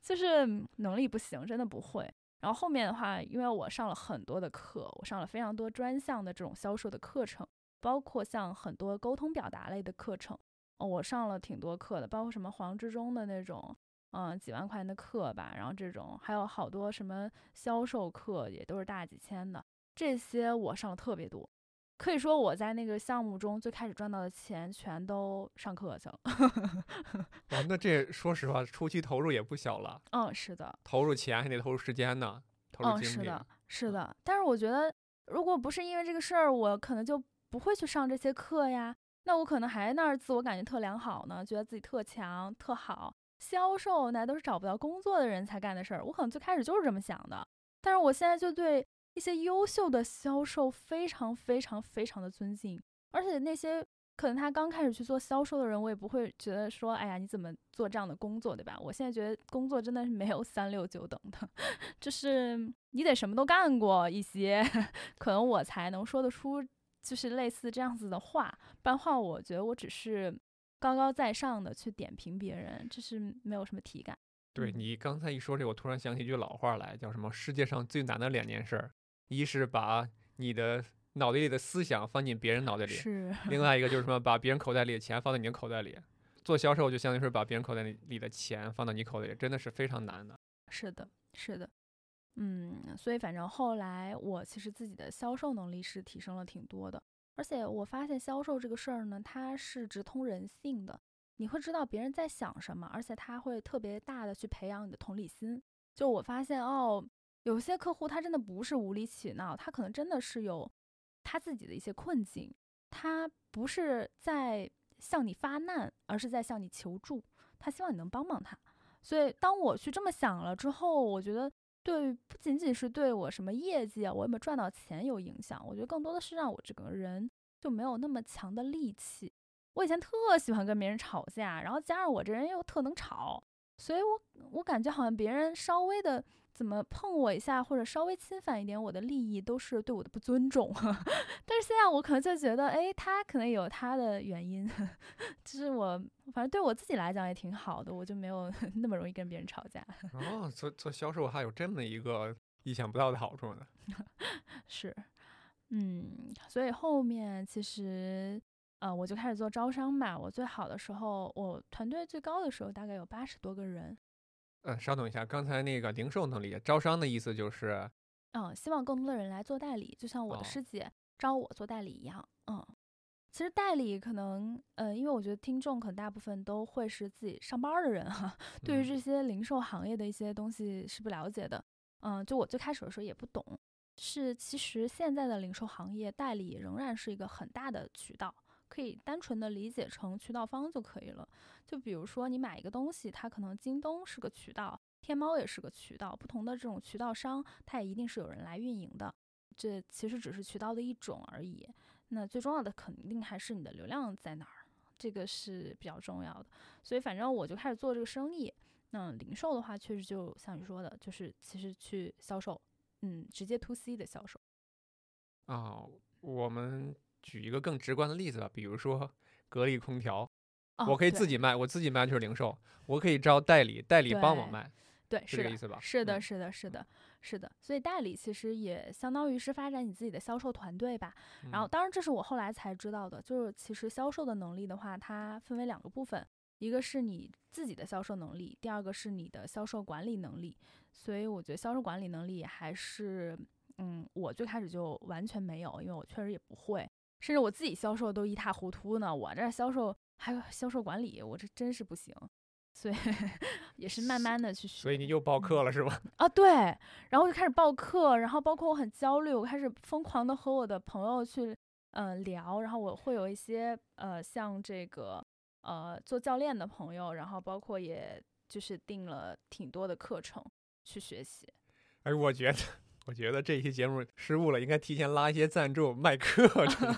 就是能力不行，真的不会。然后后面的话，因为我上了很多的课，我上了非常多专项的这种销售的课程。包括像很多沟通表达类的课程，哦，我上了挺多课的，包括什么黄志忠的那种，嗯，几万块钱的课吧，然后这种还有好多什么销售课，也都是大几千的，这些我上了特别多，可以说我在那个项目中最开始赚到的钱全都上课去了。哇，那这说实话，初期投入也不小了。嗯，是的，投入钱还得投入时间呢，投入精力。是的，是的。但是我觉得，如果不是因为这个事儿，我可能就。不会去上这些课呀，那我可能还在那儿自我感觉特良好呢，觉得自己特强特好。销售那都是找不到工作的人才干的事儿，我可能最开始就是这么想的。但是我现在就对一些优秀的销售非常非常非常的尊敬，而且那些可能他刚开始去做销售的人，我也不会觉得说，哎呀，你怎么做这样的工作，对吧？我现在觉得工作真的是没有三六九等的，就是你得什么都干过一些，可能我才能说得出。就是类似这样子的话，不然话，我觉得我只是高高在上的去点评别人，这是没有什么体感。对你刚才一说这，我突然想起一句老话来，叫什么？世界上最难的两件事儿，一是把你的脑袋里的思想放进别人脑袋里，是；另 外一个就是什么？把别人口袋里的钱放在你的口袋里。做销售就相当于是把别人口袋里的钱放到你口袋里，真的是非常难的。是的，是的。嗯，所以反正后来我其实自己的销售能力是提升了挺多的，而且我发现销售这个事儿呢，它是直通人性的，你会知道别人在想什么，而且他会特别大的去培养你的同理心。就我发现哦，有些客户他真的不是无理取闹，他可能真的是有他自己的一些困境，他不是在向你发难，而是在向你求助，他希望你能帮帮他。所以当我去这么想了之后，我觉得对不仅仅是对我什么业绩啊，我有没有赚到钱有影响，我觉得更多的是让我这个人就没有那么强的力气。我以前特喜欢跟别人吵架，然后加上我这人又特能吵，所以我我感觉好像别人稍微的。怎么碰我一下，或者稍微侵犯一点我的利益，都是对我的不尊重。但是现在我可能就觉得，哎，他可能有他的原因，就是我反正对我自己来讲也挺好的，我就没有 那么容易跟别人吵架。哦，做做销售还有这么一个意想不到的好处呢。是，嗯，所以后面其实，呃，我就开始做招商吧。我最好的时候，我团队最高的时候大概有八十多个人。嗯，稍等一下，刚才那个零售能力招商的意思就是，嗯，希望更多的人来做代理，就像我的师姐招我做代理一样。嗯，其实代理可能，呃，因为我觉得听众可能大部分都会是自己上班的人哈，对于这些零售行业的一些东西是不了解的。嗯，就我最开始的时候也不懂，是其实现在的零售行业代理仍然是一个很大的渠道。可以单纯的理解成渠道方就可以了。就比如说你买一个东西，它可能京东是个渠道，天猫也是个渠道，不同的这种渠道商，它也一定是有人来运营的。这其实只是渠道的一种而已。那最重要的肯定还是你的流量在哪儿，这个是比较重要的。所以反正我就开始做这个生意。那零售的话，确实就像你说的，就是其实去销售，嗯，直接 to C 的销售。啊，我们。举一个更直观的例子吧，比如说格力空调，我可以自己卖，我自己卖就是零售，我可以招代理，代理帮我卖，对，是这个意思吧？是的，是的，是的，是的。所以代理其实也相当于是发展你自己的销售团队吧。然后，当然这是我后来才知道的，就是其实销售的能力的话，它分为两个部分，一个是你自己的销售能力，第二个是你的销售管理能力。所以我觉得销售管理能力还是，嗯，我最开始就完全没有，因为我确实也不会。甚至我自己销售都一塌糊涂呢，我这销售还有销售管理，我这真是不行，所以 也是慢慢的去学。所以你又报课了是吧？啊，对，然后就开始报课，然后包括我很焦虑，我开始疯狂的和我的朋友去嗯聊，然后我会有一些呃像这个呃做教练的朋友，然后包括也就是订了挺多的课程去学习。哎，我觉得。我觉得这期节目失误了，应该提前拉一些赞助卖课程。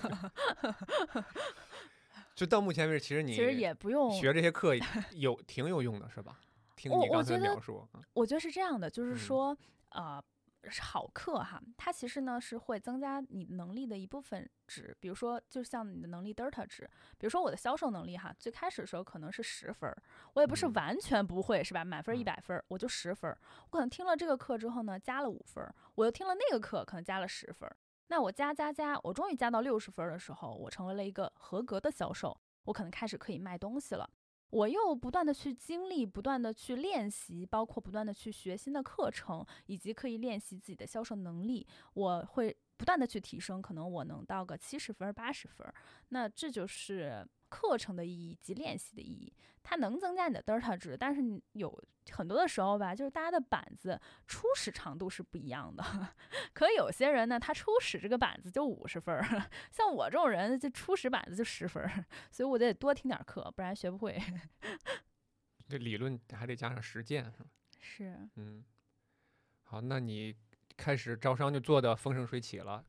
就到目前为止，其实你其实也不用学这些课，有挺有用的，是吧？听你刚才描述，我觉得是这样的，就是说，呃。是好课哈，它其实呢是会增加你能力的一部分值，比如说就像你的能力 delta 值，比如说我的销售能力哈，最开始的时候可能是十分，我也不是完全不会是吧？满分一百分，我就十分，我可能听了这个课之后呢，加了五分，我又听了那个课，可能加了十分，那我加加加，我终于加到六十分的时候，我成为了一个合格的销售，我可能开始可以卖东西了。我又不断的去经历，不断的去练习，包括不断的去学新的课程，以及可以练习自己的销售能力。我会不断的去提升，可能我能到个七十分、八十分。那这就是课程的意义及练习的意义。它能增加你的 delta 值，但是有很多的时候吧，就是大家的板子初始长度是不一样的。可有些人呢，他初始这个板子就五十分儿，像我这种人，就初始板子就十分儿，所以我得多听点课，不然学不会。这理论还得加上实践，是吧？是。嗯。好，那你开始招商就做的风生水起了。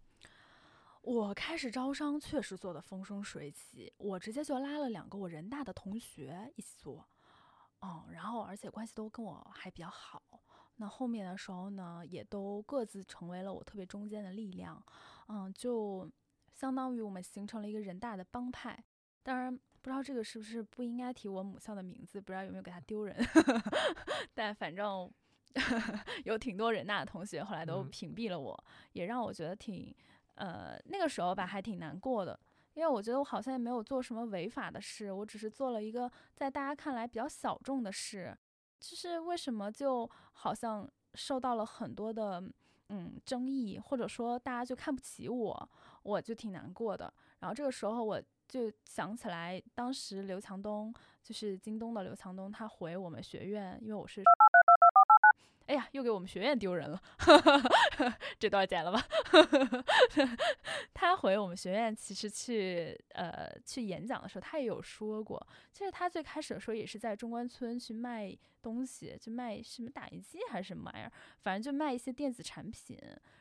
我开始招商确实做的风生水起，我直接就拉了两个我人大的同学一起做，嗯，然后而且关系都跟我还比较好。那后面的时候呢，也都各自成为了我特别中间的力量，嗯，就相当于我们形成了一个人大的帮派。当然不知道这个是不是不应该提我母校的名字，不知道有没有给他丢人，但反正 有挺多人大的同学后来都屏蔽了我，也让我觉得挺。呃，那个时候吧，还挺难过的，因为我觉得我好像也没有做什么违法的事，我只是做了一个在大家看来比较小众的事，就是为什么就好像受到了很多的嗯争议，或者说大家就看不起我，我就挺难过的。然后这个时候我就想起来，当时刘强东就是京东的刘强东，他回我们学院，因为我是。哎呀，又给我们学院丢人了，这段剪了吧。他回我们学院，其实去呃去演讲的时候，他也有说过，其实他最开始的时候也是在中关村去卖东西，就卖什么打印机还是什么玩意儿，反正就卖一些电子产品。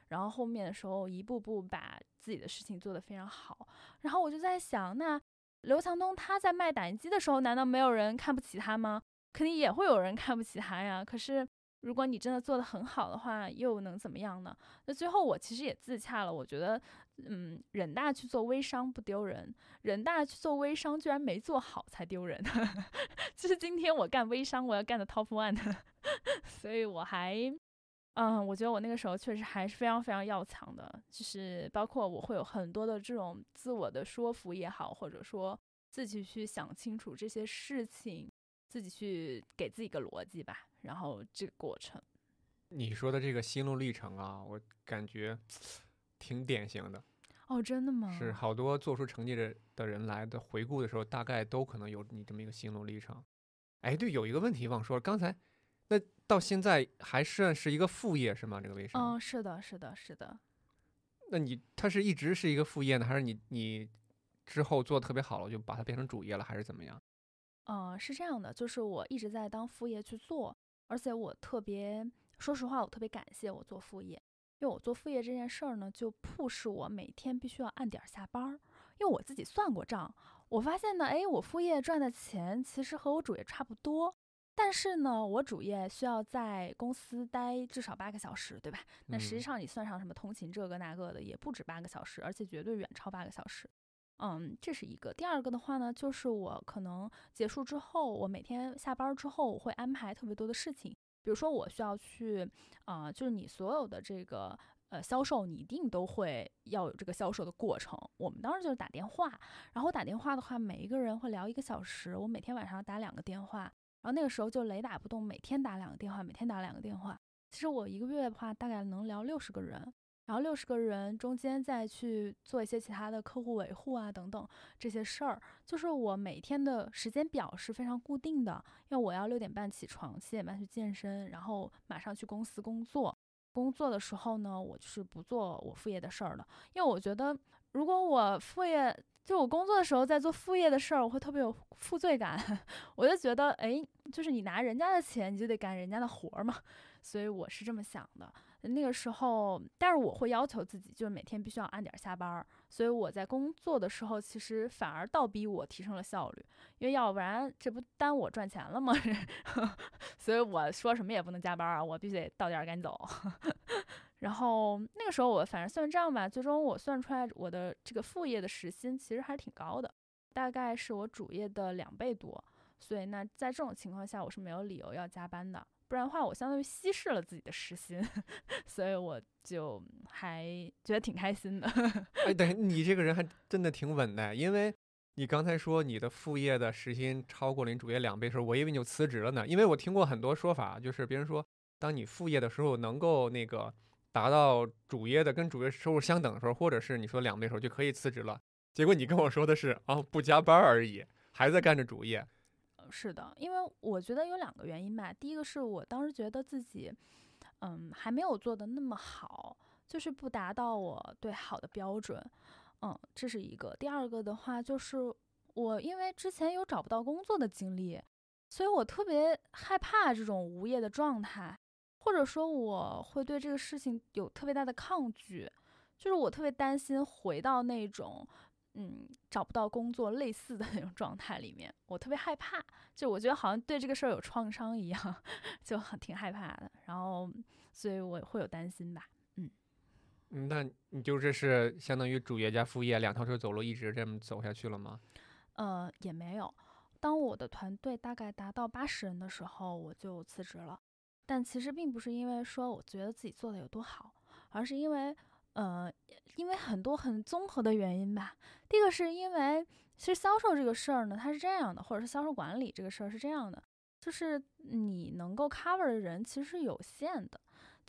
然后后面的时候，一步步把自己的事情做得非常好。然后我就在想，那刘强东他在卖打印机的时候，难道没有人看不起他吗？肯定也会有人看不起他呀。可是。如果你真的做得很好的话，又能怎么样呢？那最后我其实也自洽了。我觉得，嗯，人大去做微商不丢人，人大去做微商居然没做好才丢人。就是今天我干微商，我要干的 top one，所以我还，嗯，我觉得我那个时候确实还是非常非常要强的。就是包括我会有很多的这种自我的说服也好，或者说自己去想清楚这些事情。自己去给自己一个逻辑吧，然后这个过程。你说的这个心路历程啊，我感觉挺典型的。哦，真的吗？是好多做出成绩的的人来的回顾的时候，大概都可能有你这么一个心路历程。哎，对，有一个问题忘说了，刚才那到现在还算是一个副业是吗？这个微商？嗯，是的，是的，是的。那你它是一直是一个副业呢，还是你你之后做的特别好了，就把它变成主业了，还是怎么样？嗯，是这样的，就是我一直在当副业去做，而且我特别说实话，我特别感谢我做副业，因为我做副业这件事儿呢，就迫使我每天必须要按点下班儿。因为我自己算过账，我发现呢，哎，我副业赚的钱其实和我主业差不多，但是呢，我主业需要在公司待至少八个小时，对吧？那实际上你算上什么通勤这个那个的，也不止八个小时，而且绝对远超八个小时。嗯，这是一个。第二个的话呢，就是我可能结束之后，我每天下班之后，我会安排特别多的事情。比如说，我需要去，啊，就是你所有的这个呃销售，你一定都会要有这个销售的过程。我们当时就是打电话，然后打电话的话，每一个人会聊一个小时。我每天晚上打两个电话，然后那个时候就雷打不动，每天打两个电话，每天打两个电话。其实我一个月的话，大概能聊六十个人。然后六十个人中间再去做一些其他的客户维护啊等等这些事儿，就是我每天的时间表是非常固定的，因为我要六点半起床，七点半去健身，然后马上去公司工作。工作的时候呢，我就是不做我副业的事儿的，因为我觉得如果我副业就我工作的时候在做副业的事儿，我会特别有负罪感。我就觉得，哎，就是你拿人家的钱，你就得干人家的活儿嘛，所以我是这么想的。那个时候，但是我会要求自己，就是每天必须要按点下班儿。所以我在工作的时候，其实反而倒逼我提升了效率，因为要不然这不耽误我赚钱了吗？所以我说什么也不能加班啊，我必须得到点赶紧走。然后那个时候我反正算账吧，最终我算出来我的这个副业的时薪其实还是挺高的，大概是我主业的两倍多。所以那在这种情况下，我是没有理由要加班的。不然的话，我相当于稀释了自己的时薪，所以我就还觉得挺开心的。哎，等你这个人还真的挺稳的，因为你刚才说你的副业的时薪超过了你主业两倍的时候，我以为你就辞职了呢。因为我听过很多说法，就是别人说，当你副业的时候能够那个达到主业的跟主业收入相等的时候，或者是你说两倍的时候就可以辞职了。结果你跟我说的是啊，不加班而已，还在干着主业。是的，因为我觉得有两个原因吧。第一个是我当时觉得自己，嗯，还没有做的那么好，就是不达到我对好的标准，嗯，这是一个。第二个的话就是我因为之前有找不到工作的经历，所以我特别害怕这种无业的状态，或者说我会对这个事情有特别大的抗拒，就是我特别担心回到那种。嗯，找不到工作类似的那种状态里面，我特别害怕，就我觉得好像对这个事儿有创伤一样，就很挺害怕的。然后，所以我会有担心吧。嗯，那你就这是相当于主业加副业两条腿走路，一直这么走下去了吗？呃，也没有。当我的团队大概达到八十人的时候，我就辞职了。但其实并不是因为说我觉得自己做的有多好，而是因为。呃，因为很多很综合的原因吧。第一个是因为，其实销售这个事儿呢，它是这样的，或者是销售管理这个事儿是这样的，就是你能够 cover 的人其实是有限的。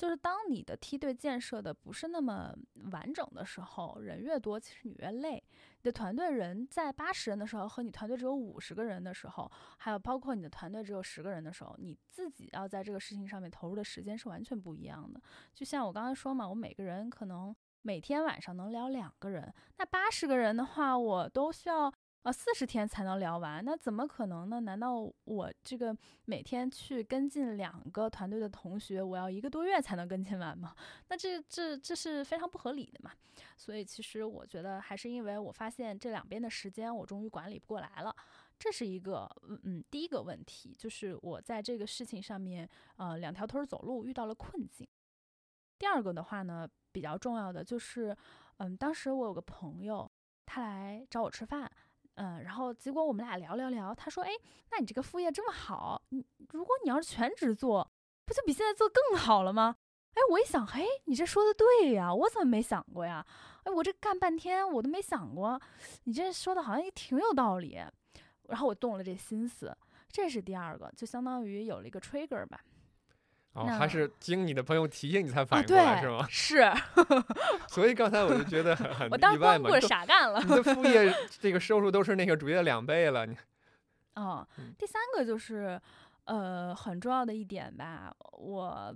就是当你的梯队建设的不是那么完整的时候，人越多，其实你越累。你的团队人在八十人的时候，和你团队只有五十个人的时候，还有包括你的团队只有十个人的时候，你自己要在这个事情上面投入的时间是完全不一样的。就像我刚才说嘛，我每个人可能每天晚上能聊两个人，那八十个人的话，我都需要。呃，四十天才能聊完，那怎么可能呢？难道我这个每天去跟进两个团队的同学，我要一个多月才能跟进完吗？那这这这是非常不合理的嘛。所以其实我觉得还是因为我发现这两边的时间我终于管理不过来了，这是一个嗯嗯第一个问题，就是我在这个事情上面呃两条腿走路遇到了困境。第二个的话呢，比较重要的就是嗯当时我有个朋友，他来找我吃饭。嗯，然后结果我们俩聊聊聊，他说：“哎，那你这个副业这么好，你如果你要是全职做，不就比现在做更好了吗？”哎，我一想，嘿，你这说的对呀，我怎么没想过呀？哎，我这干半天我都没想过，你这说的好像也挺有道理。然后我动了这心思，这是第二个，就相当于有了一个 trigger 吧。哦，还是经你的朋友提醒你才反应过来是吗？是。所以刚才我就觉得很我当光顾着傻干了。你的副业这个收入都是那个主业的两倍了，你。哦，第三个就是呃很重要的一点吧，我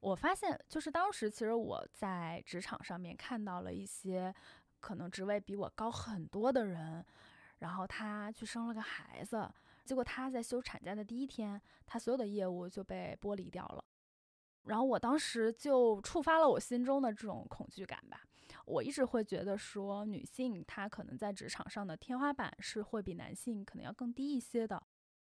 我发现就是当时其实我在职场上面看到了一些可能职位比我高很多的人，然后他去生了个孩子。结果他在休产假的第一天，他所有的业务就被剥离掉了。然后我当时就触发了我心中的这种恐惧感吧。我一直会觉得说，女性她可能在职场上的天花板是会比男性可能要更低一些的。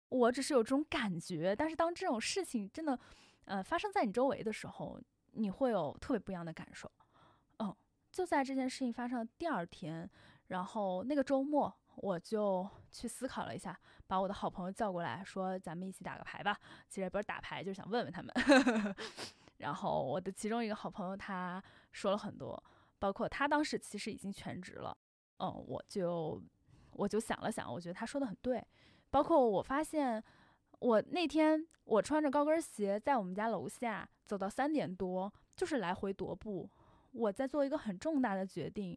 我只是有这种感觉，但是当这种事情真的，呃，发生在你周围的时候，你会有特别不一样的感受。嗯，就在这件事情发生的第二天，然后那个周末。我就去思考了一下，把我的好朋友叫过来说：“咱们一起打个牌吧。”其实也不是打牌，就是想问问他们。然后我的其中一个好朋友他说了很多，包括他当时其实已经全职了。嗯，我就我就想了想，我觉得他说的很对。包括我发现，我那天我穿着高跟鞋在我们家楼下走到三点多，就是来回踱步，我在做一个很重大的决定。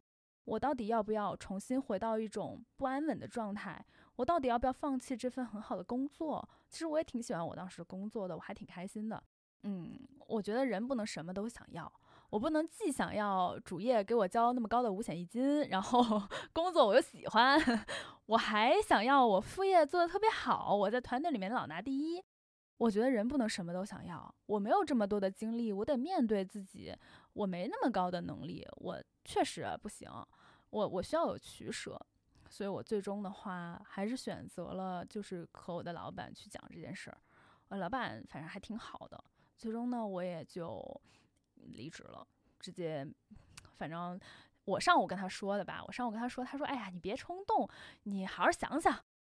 我到底要不要重新回到一种不安稳的状态？我到底要不要放弃这份很好的工作？其实我也挺喜欢我当时工作的，我还挺开心的。嗯，我觉得人不能什么都想要，我不能既想要主业给我交那么高的五险一金，然后 工作我又喜欢，我还想要我副业做的特别好，我在团队里面老拿第一。我觉得人不能什么都想要，我没有这么多的精力，我得面对自己，我没那么高的能力，我确实不行，我我需要有取舍，所以我最终的话还是选择了就是和我的老板去讲这件事儿，我老板反正还挺好的，最终呢我也就离职了，直接，反正我上午跟他说的吧，我上午跟他说，他说，哎呀，你别冲动，你好好想想，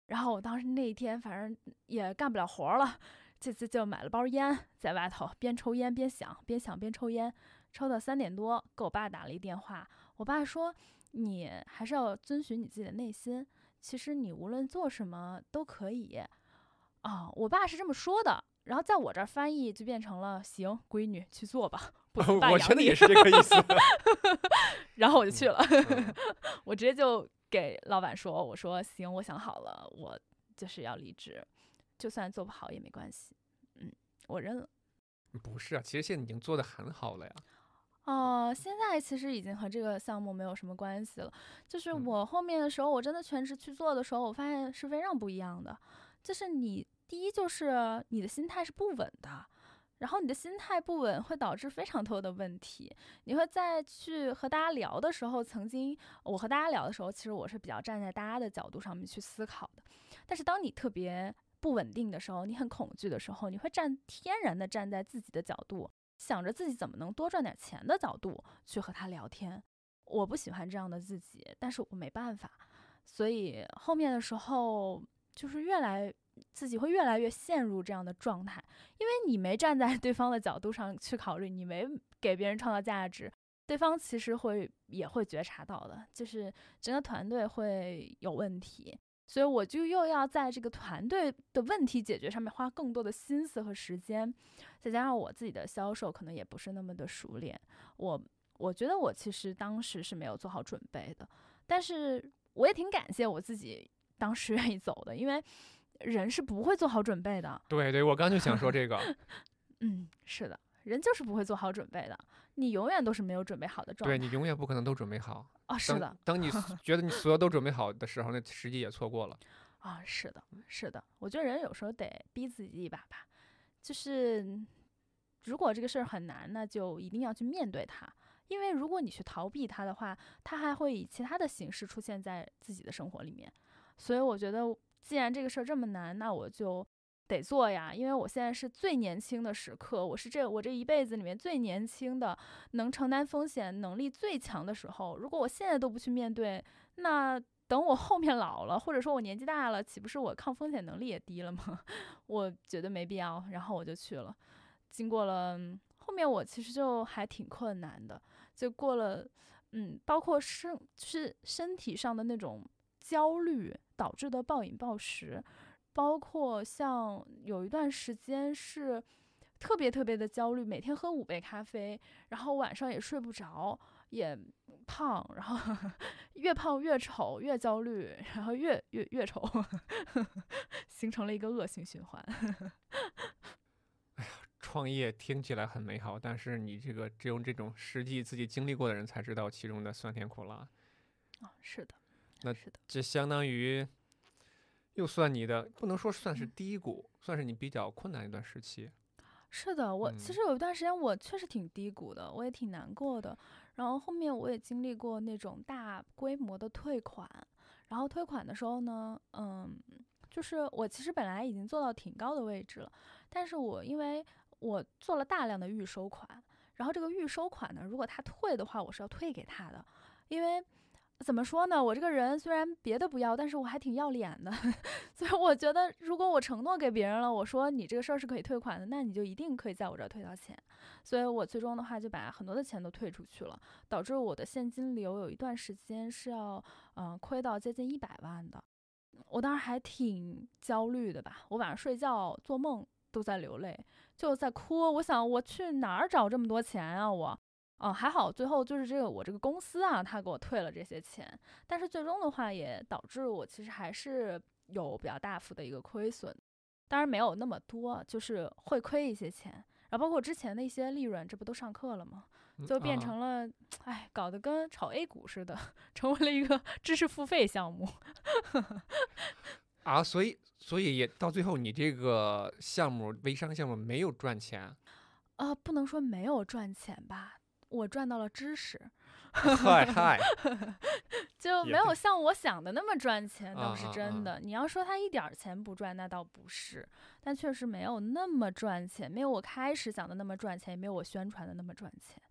然后我当时那一天反正也干不了活了。这次就买了包烟，在外头边抽烟边想，边想边抽烟，抽到三点多，给我爸打了一电话。我爸说：“你还是要遵循你自己的内心，其实你无论做什么都可以。”啊，我爸是这么说的。然后在我这儿翻译就变成了：“行，闺女去做吧。”我觉得也是这个意思。然后我就去了，我直接就给老板说：“我说行，我想好了，我就是要离职。”就算做不好也没关系，嗯，我认了。不是啊，其实现在已经做的很好了呀。哦，现在其实已经和这个项目没有什么关系了。就是我后面的时候，我真的全职去做的时候，我发现是非常不一样的。就是你第一，就是你的心态是不稳的，然后你的心态不稳会导致非常多的问题。你会在去和大家聊的时候，曾经我和大家聊的时候，其实我是比较站在大家的角度上面去思考的。但是当你特别不稳定的时候，你很恐惧的时候，你会站天然的站在自己的角度，想着自己怎么能多赚点钱的角度去和他聊天。我不喜欢这样的自己，但是我没办法，所以后面的时候就是越来自己会越来越陷入这样的状态，因为你没站在对方的角度上去考虑，你没给别人创造价值，对方其实会也会觉察到的，就是整个团队会有问题。所以我就又要在这个团队的问题解决上面花更多的心思和时间，再加上我自己的销售可能也不是那么的熟练，我我觉得我其实当时是没有做好准备的，但是我也挺感谢我自己当时愿意走的，因为人是不会做好准备的。对对，我刚就想说这个，嗯，是的，人就是不会做好准备的，你永远都是没有准备好的状态。对你永远不可能都准备好。啊，是的，等你觉得你所有都准备好的时候，那时机也错过了。啊，是的，是的，我觉得人有时候得逼自己一把吧，就是如果这个事儿很难，那就一定要去面对它，因为如果你去逃避它的话，它还会以其他的形式出现在自己的生活里面。所以我觉得，既然这个事儿这么难，那我就。得做呀，因为我现在是最年轻的时刻，我是这我这一辈子里面最年轻的，能承担风险能力最强的时候。如果我现在都不去面对，那等我后面老了，或者说我年纪大了，岂不是我抗风险能力也低了吗？我觉得没必要，然后我就去了。经过了后面，我其实就还挺困难的，就过了，嗯，包括身是身体上的那种焦虑导致的暴饮暴食。包括像有一段时间是特别特别的焦虑，每天喝五杯咖啡，然后晚上也睡不着，也胖，然后 越胖越丑，越焦虑，然后越越越丑，形成了一个恶性循环。哎呀，创业听起来很美好，但是你这个只有这种实际自己经历过的人才知道其中的酸甜苦辣。啊，是的，那是的，这相当于。又算你的，不能说算是低谷，算是你比较困难一段时期。是的，我其实有一段时间我确实挺低谷的，我也挺难过的。然后后面我也经历过那种大规模的退款，然后退款的时候呢，嗯，就是我其实本来已经做到挺高的位置了，但是我因为我做了大量的预收款，然后这个预收款呢，如果他退的话，我是要退给他的，因为。怎么说呢？我这个人虽然别的不要，但是我还挺要脸的，所以我觉得，如果我承诺给别人了，我说你这个事儿是可以退款的，那你就一定可以在我这儿退到钱。所以我最终的话就把很多的钱都退出去了，导致我的现金流有一段时间是要嗯亏到接近一百万的。我当时还挺焦虑的吧，我晚上睡觉做梦都在流泪，就在哭。我想我去哪儿找这么多钱啊？我。哦，还好，最后就是这个我这个公司啊，他给我退了这些钱，但是最终的话也导致我其实还是有比较大幅的一个亏损，当然没有那么多，就是会亏一些钱，然后包括之前的一些利润，这不都上课了吗？就变成了，哎，搞得跟炒 A 股似的，成为了一个知识付费项目。啊，所以所以也到最后，你这个项目微商项目没有赚钱？啊，不能说没有赚钱吧。我赚到了知识，嗨嗨，就没有像我想的那么赚钱，倒是真的。你要说他一点钱不赚，那倒不是，但确实没有那么赚钱，没有我开始想的那么赚钱，也没有我宣传的那么赚钱。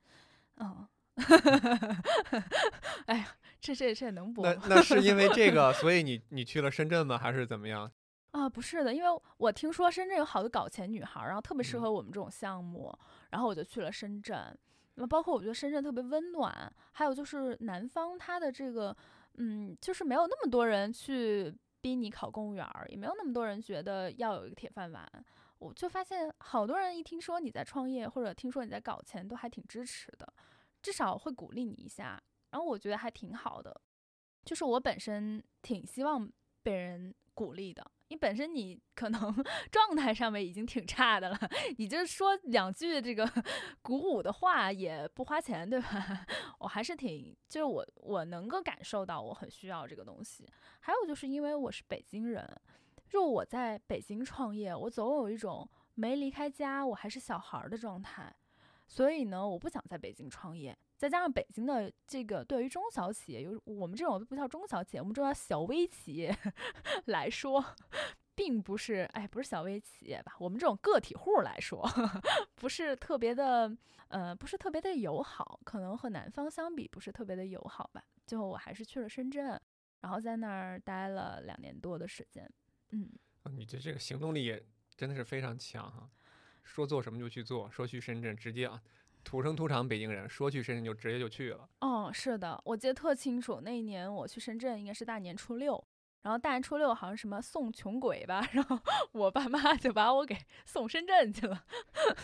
嗯，哎呀，这这这能播？那那是因为这个，所以你你去了深圳吗？还是怎么样？啊，不是的，因为我听说深圳有好多搞钱女孩，然后特别适合我们这种项目，然后我就去了深圳。那包括我觉得深圳特别温暖，还有就是南方它的这个，嗯，就是没有那么多人去逼你考公务员，也没有那么多人觉得要有一个铁饭碗。我就发现好多人一听说你在创业，或者听说你在搞钱，都还挺支持的，至少会鼓励你一下。然后我觉得还挺好的，就是我本身挺希望被人鼓励的。你本身你可能 状态上面已经挺差的了，你就说两句这个 鼓舞的话也不花钱，对吧？我还是挺，就是我我能够感受到我很需要这个东西。还有就是因为我是北京人，就我在北京创业，我总有一种没离开家我还是小孩的状态，所以呢，我不想在北京创业。再加上北京的这个对于中小企业，有我们这种不叫中小企业，我们这叫小微企业 来说，并不是哎，不是小微企业吧？我们这种个体户来说，不是特别的，呃，不是特别的友好，可能和南方相比，不是特别的友好吧？最后我还是去了深圳，然后在那儿待了两年多的时间。嗯，你这这个行动力也真的是非常强哈，说做什么就去做，说去深圳直接啊。土生土长北京人，说去深圳就直接就去了。哦，是的，我记得特清楚。那一年我去深圳，应该是大年初六，然后大年初六好像什么送穷鬼吧，然后 我爸妈就把我给送深圳去了。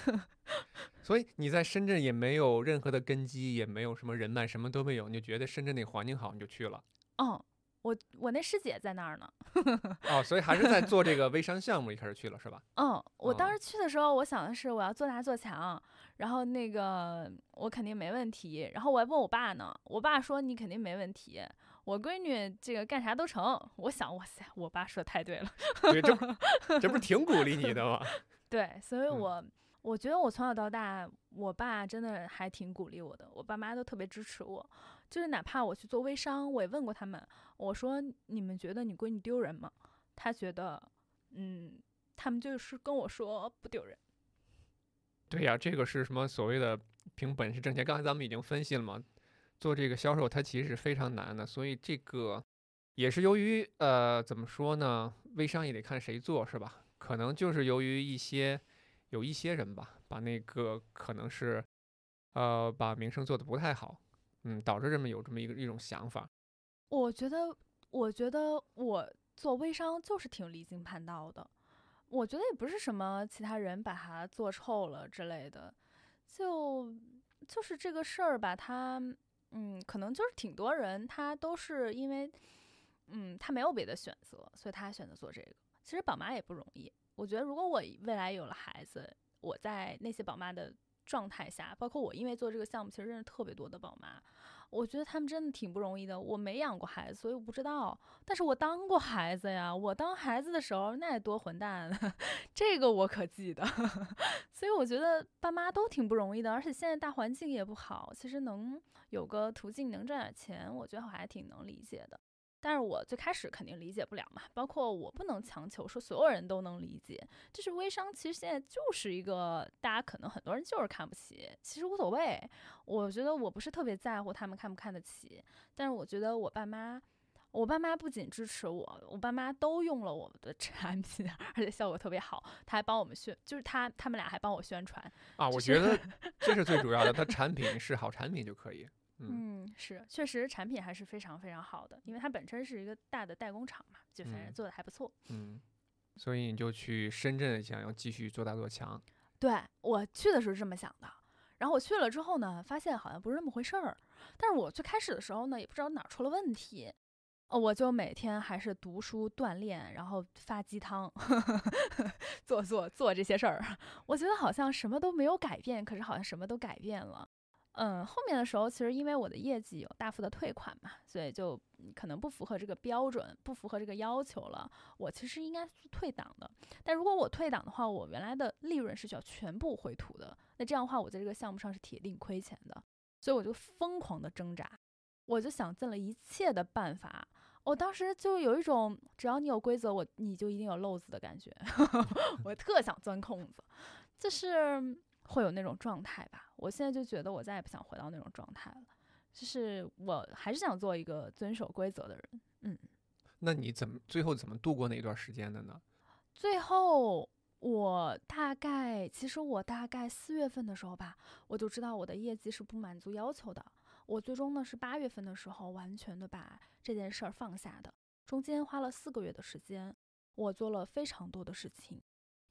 所以你在深圳也没有任何的根基，也没有什么人脉，什么都没有，你就觉得深圳那环境好，你就去了。嗯，我我那师姐在那儿呢。哦，所以还是在做这个微商项目，一开始去了是吧？嗯，我当哦时去的时候，我想的是我要做大做强，然后那个我肯定没问题。然后我还问我爸呢，我爸说你肯定没问题，我闺女这个干啥都成。我想，哇塞，我爸说的太对了。对，这不 这不是挺鼓励你的吗？对，所以嗯我、我觉得我从小到大，我爸真的还挺鼓励我的，我爸妈都特别支持我。就是哪怕我去做微商，我也问过他们，我说你们觉得你闺女丢人吗？他觉得，嗯，他们就是跟我说不丢人。对呀，这个是什么所谓的凭本事挣钱？刚才咱们已经分析了嘛，做这个销售它其实是非常难的，所以这个也是由于呃怎么说呢，微商也得看谁做是吧？可能就是由于一些有一些人吧，把那个可能是呃把名声做得不太好，嗯，导致这么有这么一个一种想法。我觉得，我觉得我做微商就是挺离经叛道的。我觉得也不是什么其他人把它做臭了之类的，就就是这个事儿吧，他嗯，可能就是挺多人他都是因为嗯他没有别的选择，所以他选择做这个。其实宝妈也不容易，我觉得如果我未来有了孩子，我在那些宝妈的状态下，包括我因为做这个项目，其实认识特别多的宝妈。我觉得他们真的挺不容易的。我没养过孩子，所以我不知道。但是我当过孩子呀，我当孩子的时候那多混蛋，这个我可记得。所以我觉得爸妈都挺不容易的，而且现在大环境也不好，其实能有个途径能赚点钱，我觉得我还挺能理解的。但是我最开始肯定理解不了嘛，包括我不能强求说所有人都能理解。就是微商，其实现在就是一个大家可能很多人就是看不起，其实无所谓。我觉得我不是特别在乎他们看不看得起，但是我觉得我爸妈，我爸妈不仅支持我，我爸妈都用了我们的产品，而且效果特别好，他还帮我们宣，就是他他们俩还帮我宣传。啊，我就是觉得 这是最主要的，他产品是好产品就可以。嗯，嗯，是，确实产品还是非常非常好的，因为它本身是一个大的代工厂嘛，就反正嗯做的还不错。嗯，所以你就去深圳，想要继续做大做强。对我去的时候是这么想的，然后我去了之后呢，发现好像不是那么回事儿。但是我最开始的时候呢，也不知道哪儿出了问题，哦我就每天还是读书锻炼，然后发鸡汤，做做做这些事儿。我觉得好像什么都没有改变，可是好像什么都改变了。嗯，后面的时候其实因为我的业绩有大幅的退款嘛，所以就可能不符合这个标准，不符合这个要求了。我其实应该是退档的，但如果我退档的话，我原来的利润是需要全部回吐的。那这样的话，我在这个项目上是铁定亏钱的，所以我就疯狂的挣扎，我就想尽了一切的办法。我当时就有一种，只要你有规则，我你就一定有漏子的感觉，我特想钻空子，就是会有那种状态吧。我现在就觉得我再也不想回到那种状态了，就是我还是想做一个遵守规则的人。嗯，那你怎么最后怎么度过那段时间的呢？最后我大概，其实我大概四月份的时候吧，我就知道我的业绩是不满足要求的。我最终呢是八月份的时候完全的把这件事儿放下的，中间花了四个月的时间，我做了非常多的事情。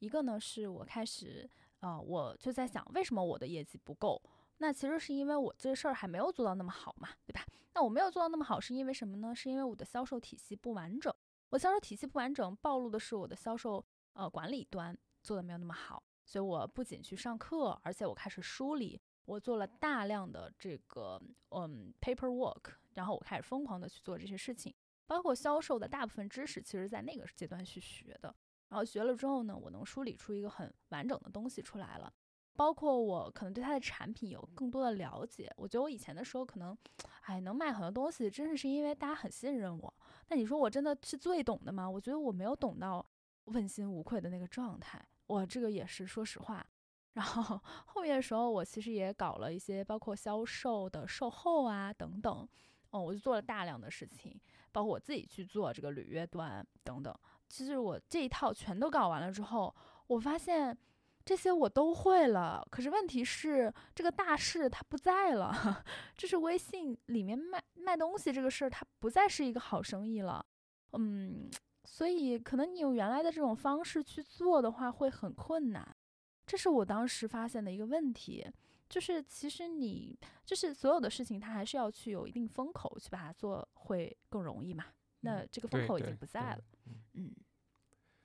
一个呢是我开始，呃，我就在想，为什么我的业绩不够？那其实是因为我这事儿还没有做到那么好嘛，对吧？那我没有做到那么好，是因为什么呢？是因为我的销售体系不完整。我销售体系不完整，暴露的是我的销售呃管理端做的没有那么好。所以我不仅去上课，而且我开始梳理，我做了大量的这个嗯 paperwork，然后我开始疯狂的去做这些事情，包括销售的大部分知识，其实在那个阶段去学的。然后学了之后呢，我能梳理出一个很完整的东西出来了。包括我可能对它的产品有更多的了解。我觉得我以前的时候可能，哎，能卖很多东西，真的是因为大家很信任我。那你说我真的是最懂的吗？我觉得我没有懂到问心无愧的那个状态。我这个也是说实话。然后后面的时候，我其实也搞了一些包括销售的售后啊等等，哦，我就做了大量的事情，包括我自己去做这个履约端等等。其实我这一套全都搞完了之后，我发现这些我都会了。可是问题是，这个大势它不在了，就是微信里面卖卖东西这个事儿，它不再是一个好生意了。嗯，所以可能你用原来的这种方式去做的话会很困难，这是我当时发现的一个问题。就是其实你就是所有的事情，它还是要去有一定风口去把它做，会更容易嘛。那这个风口已经不在了，嗯。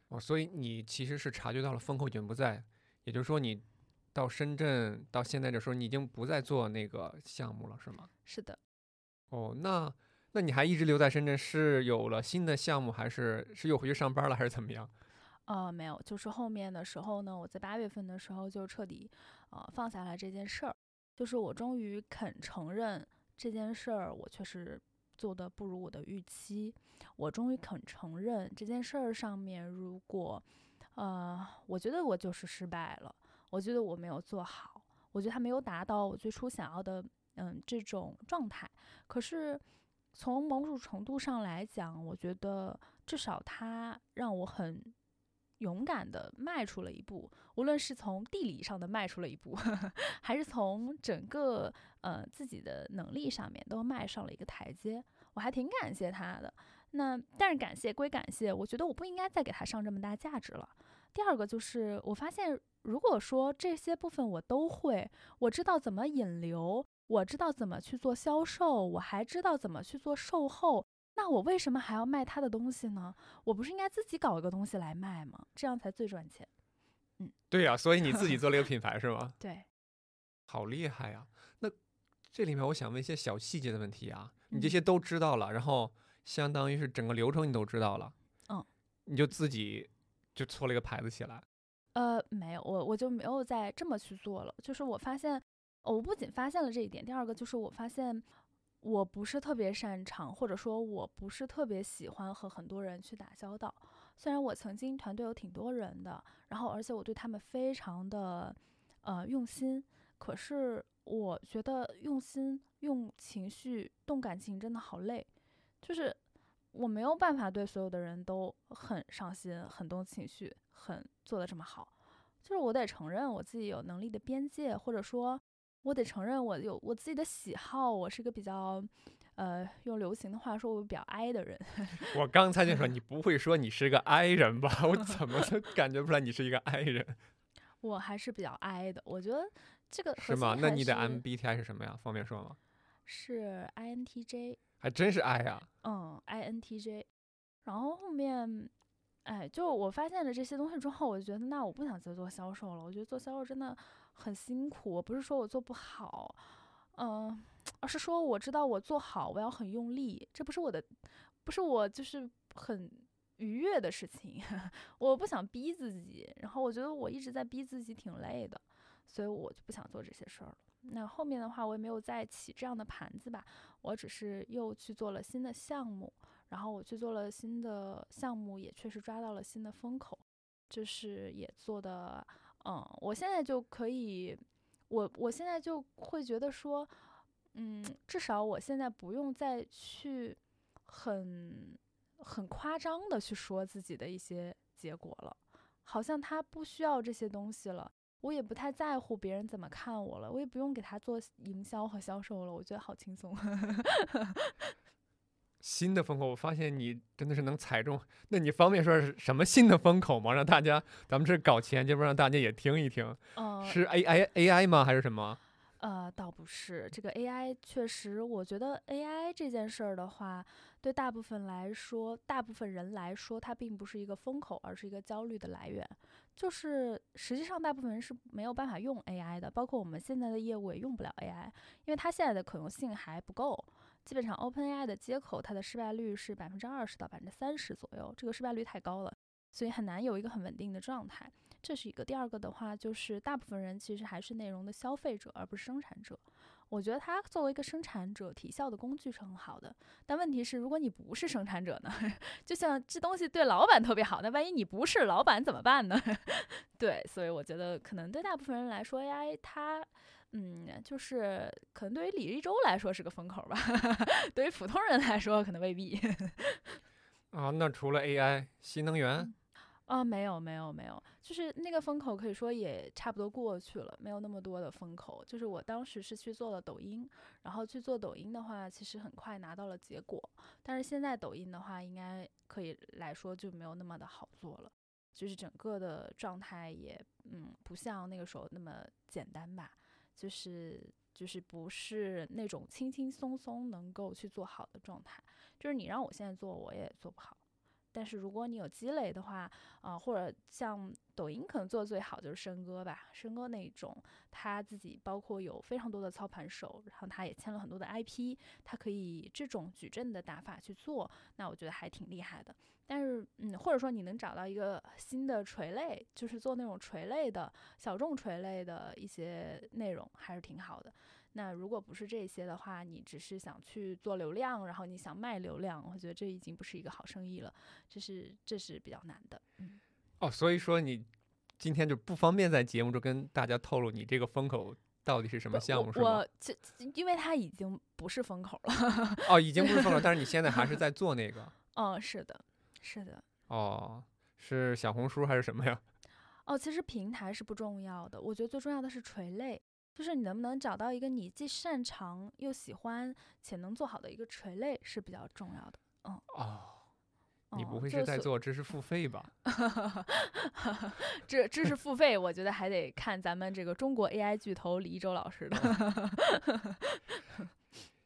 哦，所以你其实是察觉到了风口已经不在，也就是说你到深圳到现在的时候，你已经不再做那个项目了，是吗？是的。哦，那那你还一直留在深圳，是有了新的项目，还是是又回去上班了，还是怎么样？呃，没有，就是后面的时候呢，我在八月份的时候就彻底呃放下了这件事儿，就是我终于肯承认这件事儿，我确实做的不如我的预期，我终于肯承认这件事儿上面，如果呃，我觉得我就是失败了，我觉得我没有做好，我觉得他没有达到我最初想要的嗯这种状态，可是从某种程度上来讲，我觉得至少他让我很。勇敢的迈出了一步，无论是从地理上的迈出了一步，还是从整个呃自己的能力上面都迈上了一个台阶，我还挺感谢他的。那但是感谢归感谢，我觉得我不应该再给他上这么大价值了。第二个就是我发现，如果说这些部分我都会，我知道怎么引流，我知道怎么去做销售，我还知道怎么去做售后。那我为什么还要卖他的东西呢？我不是应该自己搞一个东西来卖吗？这样才最赚钱。嗯，对呀，所以你自己做了一个 品牌是吗？对，好厉害呀！那这里面我想问一些小细节的问题啊，你这些都知道了，然后相当于是整个流程你都知道了，嗯，你就自己就搓了一个牌子起来？呃，没有，我我就没有再这么去做了。就是我发现，我不仅发现了这一点，第二个就是我发现。我不是特别擅长，或者说我不是特别喜欢和很多人去打交道。虽然我曾经团队有挺多人的，然后而且我对他们非常的呃用心，可是我觉得用心、用情绪、动感情真的好累，就是我没有办法对所有的人都很上心、很动情绪、很做的这么好。就是我得承认我自己有能力的边界，或者说。我得承认，我有我自己的喜好。我是个比较，呃，用流行的话说，我比较 I 的人。我刚才就说，你不会说你是个 I 人吧？我怎么都感觉不出来你是一个 I 人。我还是比较 I 的。我觉得这个是吗？那你的 MBTI 是什么呀？方便说吗？是 INTJ。还真是 I 呀。嗯，INTJ。然后后面，哎，就我发现了这些东西之后，我就觉得，那我不想再做销售了。我觉得做销售真的。很辛苦，我不是说我做不好，嗯，而是说我知道我做好，我要很用力，这不是我的，不是我就是很愉悦的事情，我不想逼自己，然后我觉得我一直在逼自己挺累的，所以我就不想做这些事儿了。那后面的话，我也没有再起这样的盘子吧，我只是又去做了新的项目，然后我去做了新的项目，也确实抓到了新的风口，就是也做的。嗯，我现在就可以，我我现在就会觉得说，嗯，至少我现在不用再去很很夸张的去说自己的一些结果了，好像他不需要这些东西了，我也不太在乎别人怎么看我了，我也不用给他做营销和销售了，我觉得好轻松。新的风口，我发现你真的是能踩中。那你方便说是什么新的风口吗？让大家，咱们这搞钱，这不让大家也听一听。是 A I A I 吗？还是什么？呃，倒不是。这个 A I 确实，我觉得 A I 这件事儿的话，对大部分来说，大部分人来说，它并不是一个风口，而是一个焦虑的来源。就是实际上，大部分人是没有办法用 A I 的，包括我们现在的业务也用不了 A I，因为它现在的可用性还不够。基本上，OpenAI 的接口，它的失败率是百分之二十到百分之三十左右，这个失败率太高了，所以很难有一个很稳定的状态。这是一个。第二个的话，就是大部分人其实还是内容的消费者，而不是生产者。我觉得它作为一个生产者提效的工具是很好的，但问题是，如果你不是生产者呢？就像这东西对老板特别好，那万一你不是老板怎么办呢？对，所以我觉得可能对大部分人来说，AI 它。嗯，就是可能对于李一舟来说是个风口吧，对于普通人来说可能未必。啊，那除了 AI，新能源？啊，没有没有没有，就是那个风口可以说也差不多过去了，没有那么多的风口。就是我当时是去做了抖音，然后去做抖音的话，其实很快拿到了结果。但是现在抖音的话，应该可以来说就没有那么的好做了，就是整个的状态也嗯不像那个时候那么简单吧，就是就是不是那种轻轻松松能够去做好的状态。就是你让我现在做，我也做不好。但是如果你有积累的话，啊、或者像抖音可能做的最好就是申哥吧，申哥那种他自己包括有非常多的操盘手，然后他也签了很多的 IP，他可以这种矩阵的打法去做，那我觉得还挺厉害的。但是，嗯，或者说你能找到一个新的垂类，就是做那种垂类的小众垂类的一些内容，还是挺好的。那如果不是这些的话，你只是想去做流量，然后你想卖流量，我觉得这已经不是一个好生意了，这是这是比较难的。嗯，哦，所以说你今天就不方便在节目中跟大家透露你这个风口到底是什么项目，是这因为它已经不是风口了。哦，已经不是风口，但是你现在还是在做那个。嗯，是的，是的。哦，是小红书还是什么呀？哦，其实平台是不重要的，我觉得最重要的是垂类，就是你能不能找到一个你既擅长又喜欢且能做好的一个垂类是比较重要的。嗯哦，你哦不会是在做知识付费吧？知知识付费，我觉得还得看咱们这个中国 AI 巨头李一舟老师的。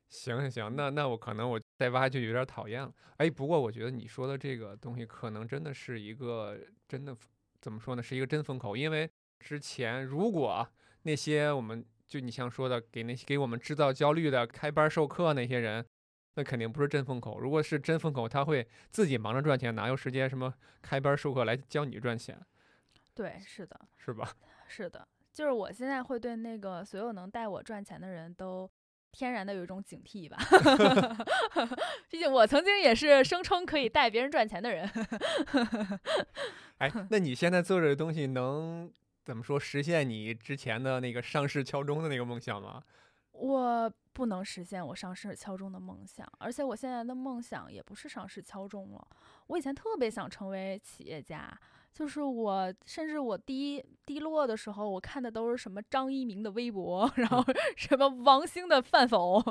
行行行，那那我可能我再挖就有点儿讨厌了。哎，不过我觉得你说的这个东西可能真的是一个真的怎么说呢，是一个真风口。因为之前如果那些我们就你像说的给那些给我们制造焦虑的开班授课那些人，那肯定不是真风口。如果是真风口，他会自己忙着赚钱，哪有时间什么开班授课来教你赚钱，对，是的，是吧？是的，就是我现在会对那个所有能带我赚钱的人都天然的有一种警惕吧。毕竟我曾经也是声称可以带别人赚钱的人。哎，那你现在做这个东西能怎么说实现你之前的那个上市敲钟的那个梦想吗？我不能实现我上市敲钟的梦想，而且我现在的梦想也不是上市敲钟了。我以前特别想成为企业家，就是我甚至我低低落的时候，我看的都是什么张一鸣的微博，然后 什么王兴的饭否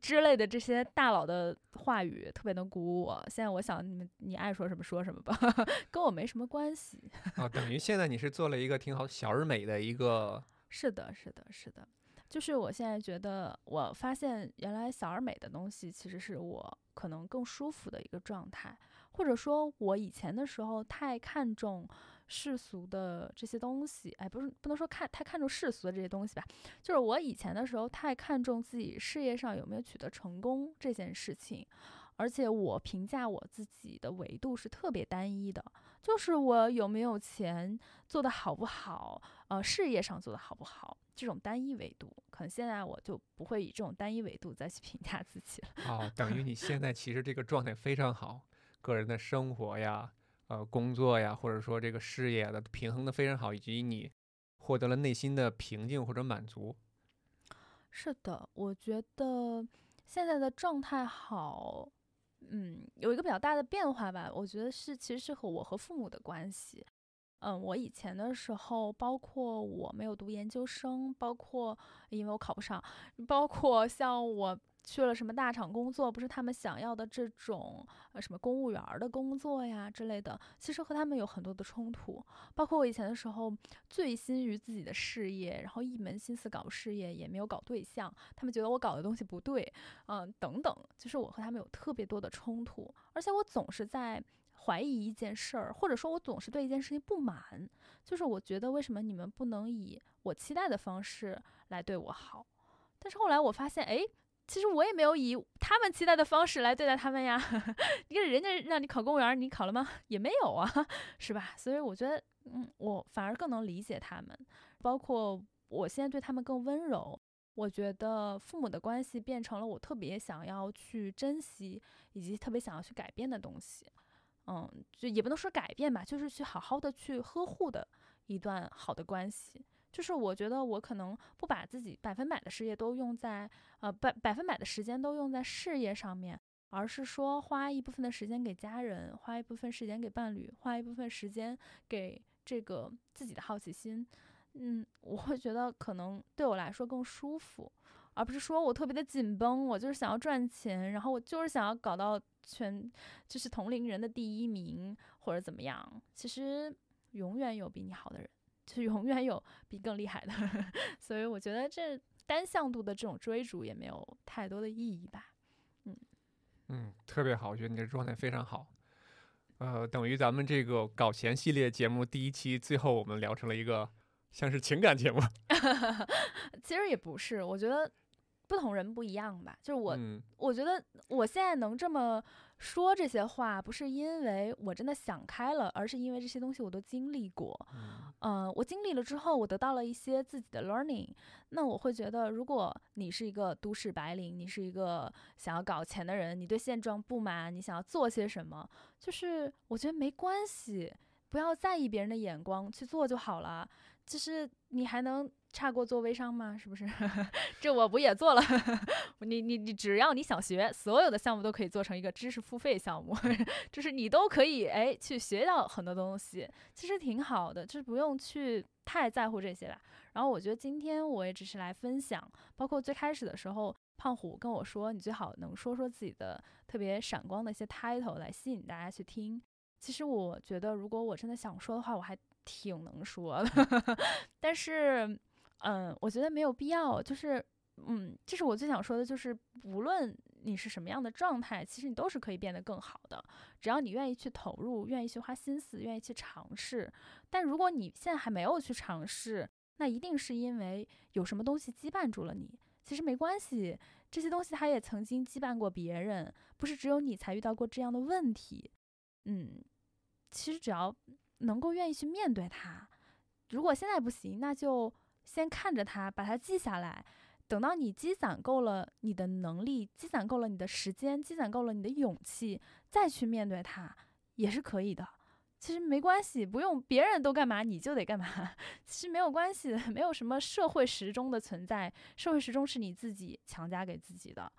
之类的这些大佬的话语，特别能鼓舞我。现在我想你们你爱说什么说什么吧，跟我没什么关系。哦，等于现在你是做了一个挺好小而美的一个是的，是的，是的，就是我现在觉得，我发现原来小而美的东西，其实是我可能更舒服的一个状态，或者说，我以前的时候太看重世俗的这些东西，哎，不是不能说看太看重世俗的这些东西吧，就是我以前的时候太看重自己事业上有没有取得成功这件事情。而且我评价我自己的维度是特别单一的，就是我有没有钱，做得好不好，呃，事业上做得好不好，这种单一维度，可能现在我就不会以这种单一维度再去评价自己了。哦，等于你现在其实这个状态非常好，个人的生活呀、呃工作呀，或者说这个事业的平衡的非常好，以及你获得了内心的平静或者满足。是的，我觉得现在的状态好，嗯，有一个比较大的变化吧。我觉得是其实是和我和父母的关系。嗯，我以前的时候，包括我没有读研究生，包括因为我考不上，包括像我去了什么大厂工作，不是他们想要的这种呃什么公务员儿的工作呀之类的，其实和他们有很多的冲突。包括我以前的时候，醉心于自己的事业，然后一门心思搞事业，也没有搞对象，他们觉得我搞的东西不对，嗯，等等，就是我和他们有特别多的冲突，而且我总是在。怀疑一件事儿，或者说我总是对一件事情不满，就是我觉得为什么你们不能以我期待的方式来对我好？但是后来我发现，哎，其实我也没有以他们期待的方式来对待他们呀。你看人家让你考公务员，你考了吗？也没有啊，是吧？所以我觉得，嗯，我反而更能理解他们，包括我现在对他们更温柔。我觉得父母的关系变成了我特别想要去珍惜，以及特别想要去改变的东西。嗯，就也不能说改变吧，就是去好好的去呵护的一段好的关系。就是我觉得我可能不把自己百分百的事业都用在呃百百分百的时间都用在事业上面，而是说花一部分的时间给家人，花一部分时间给伴侣，花一部分时间给这个自己的好奇心。嗯，我会觉得可能对我来说更舒服，而不是说我特别的紧绷，我就是想要赚钱，然后我就是想要搞到全就是同龄人的第一名或者怎么样。其实永远有比你好的人，就永远有比更厉害的。所以我觉得这单向度的这种追逐也没有太多的意义吧。嗯嗯，特别好，我觉得你这状态非常好。呃，等于咱们这个搞钱系列节目第一期，最后我们聊成了一个像是情感节目。其实也不是，我觉得不同人不一样吧。就是我，嗯我觉得我现在能这么说这些话，不是因为我真的想开了，而是因为这些东西我都经历过。嗯嗯，我经历了之后，我得到了一些自己的 learning。那我会觉得，如果你是一个都市白领，你是一个想要搞钱的人，你对现状不满，你想要做些什么，就是我觉得没关系，不要在意别人的眼光，去做就好了。就是你还能差过做微商吗？是不是？这我不也做了？你 你你，只要你想学，所有的项目都可以做成一个知识付费项目，就是你都可以哎去学到很多东西，其实挺好的，就是不用去太在乎这些吧。然后我觉得今天我也只是来分享，包括最开始的时候，胖虎跟我说，你最好能说说自己的特别闪光的一些 title 来吸引大家去听。其实我觉得，如果我真的想说的话，我还挺能说的，但是，嗯，我觉得没有必要。就是，嗯，这是我最想说的，就是无论你是什么样的状态，其实你都是可以变得更好的，只要你愿意去投入，愿意去花心思，愿意去尝试。但如果你现在还没有去尝试，那一定是因为有什么东西羁绊住了你。其实没关系，这些东西它也曾经羁绊过别人，不是只有你才遇到过这样的问题。嗯，其实只要能够愿意去面对它，如果现在不行，那就先看着它，把它记下来。等到你积攒够了你的能力，积攒够了你的时间，积攒够了你的勇气，再去面对它，也是可以的。其实没关系，不用别人都干嘛你就得干嘛，其实没有关系，没有什么社会时钟的存在，社会时钟是你自己强加给自己的。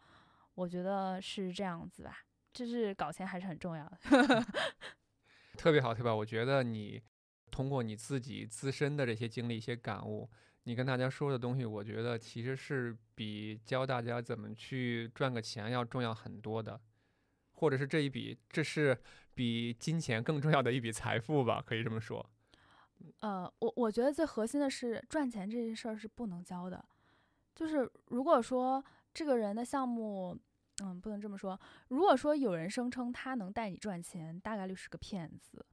我觉得是这样子吧，就是搞钱还是很重要的。特别好，特别好。我觉得你通过你自己自身的这些经历、一些感悟，你跟大家说的东西，我觉得其实是比教大家怎么去赚个钱要重要很多的，或者是这一笔，这是比金钱更重要的一笔财富吧，可以这么说。呃，我我觉得最核心的是赚钱这件事儿是不能教的，就是如果说这个人的项目，嗯，不能这么说，如果说有人声称他能带你赚钱，大概率是个骗子。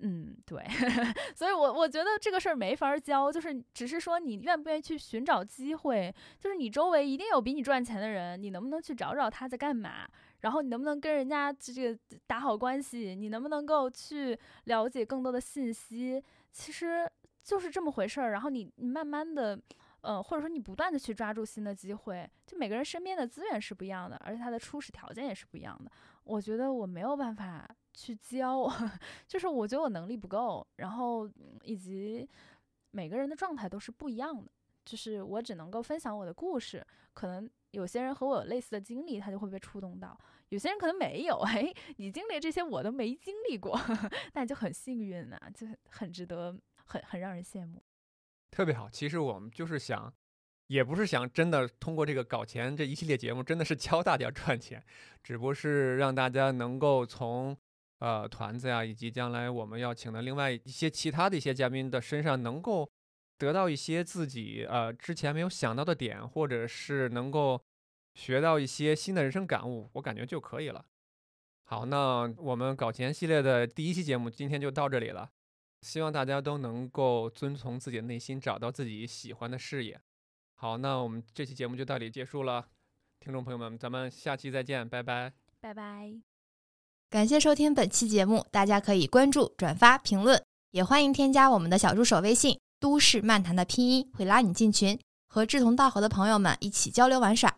嗯，对，所以我我觉得这个事儿没法儿教，就是只是说你愿不愿意去寻找机会，就是你周围一定有比你赚钱的人，你能不能去找找他在干嘛，然后你能不能跟人家这个打好关系，你能不能够去了解更多的信息，其实就是这么回事儿。然后你你慢慢的，呃，或者说你不断的去抓住新的机会，就每个人身边的资源是不一样的，而且他的初始条件也是不一样的。我觉得我没有办法去教，就是我觉得我能力不够，然后以及每个人的状态都是不一样的，就是我只能够分享我的故事，可能有些人和我有类似的经历，他就会被触动到；有些人可能没有，哎，你经历这些我都没经历过，那你就很幸运呐、就很值得，很很让人羡慕。特别好。其实我们就是想，也不是想真的通过这个搞钱这一系列节目，真的是教大家赚钱，只不过是让大家能够从呃团子呀，以及将来我们要请的另外一些其他的一些嘉宾的身上，能够得到一些自己呃之前没有想到的点，或者是能够学到一些新的人生感悟，我感觉就可以了。好，那我们搞钱系列的第一期节目今天就到这里了。希望大家都能够遵从自己的内心，找到自己喜欢的事业。好，那我们这期节目就到这里结束了，听众朋友们，咱们下期再见，拜拜。拜拜。感谢收听本期节目，大家可以关注、转发、评论，也欢迎添加我们的小助手微信“都市漫谈”的拼音，会拉你进群，和志同道合的朋友们一起交流玩耍。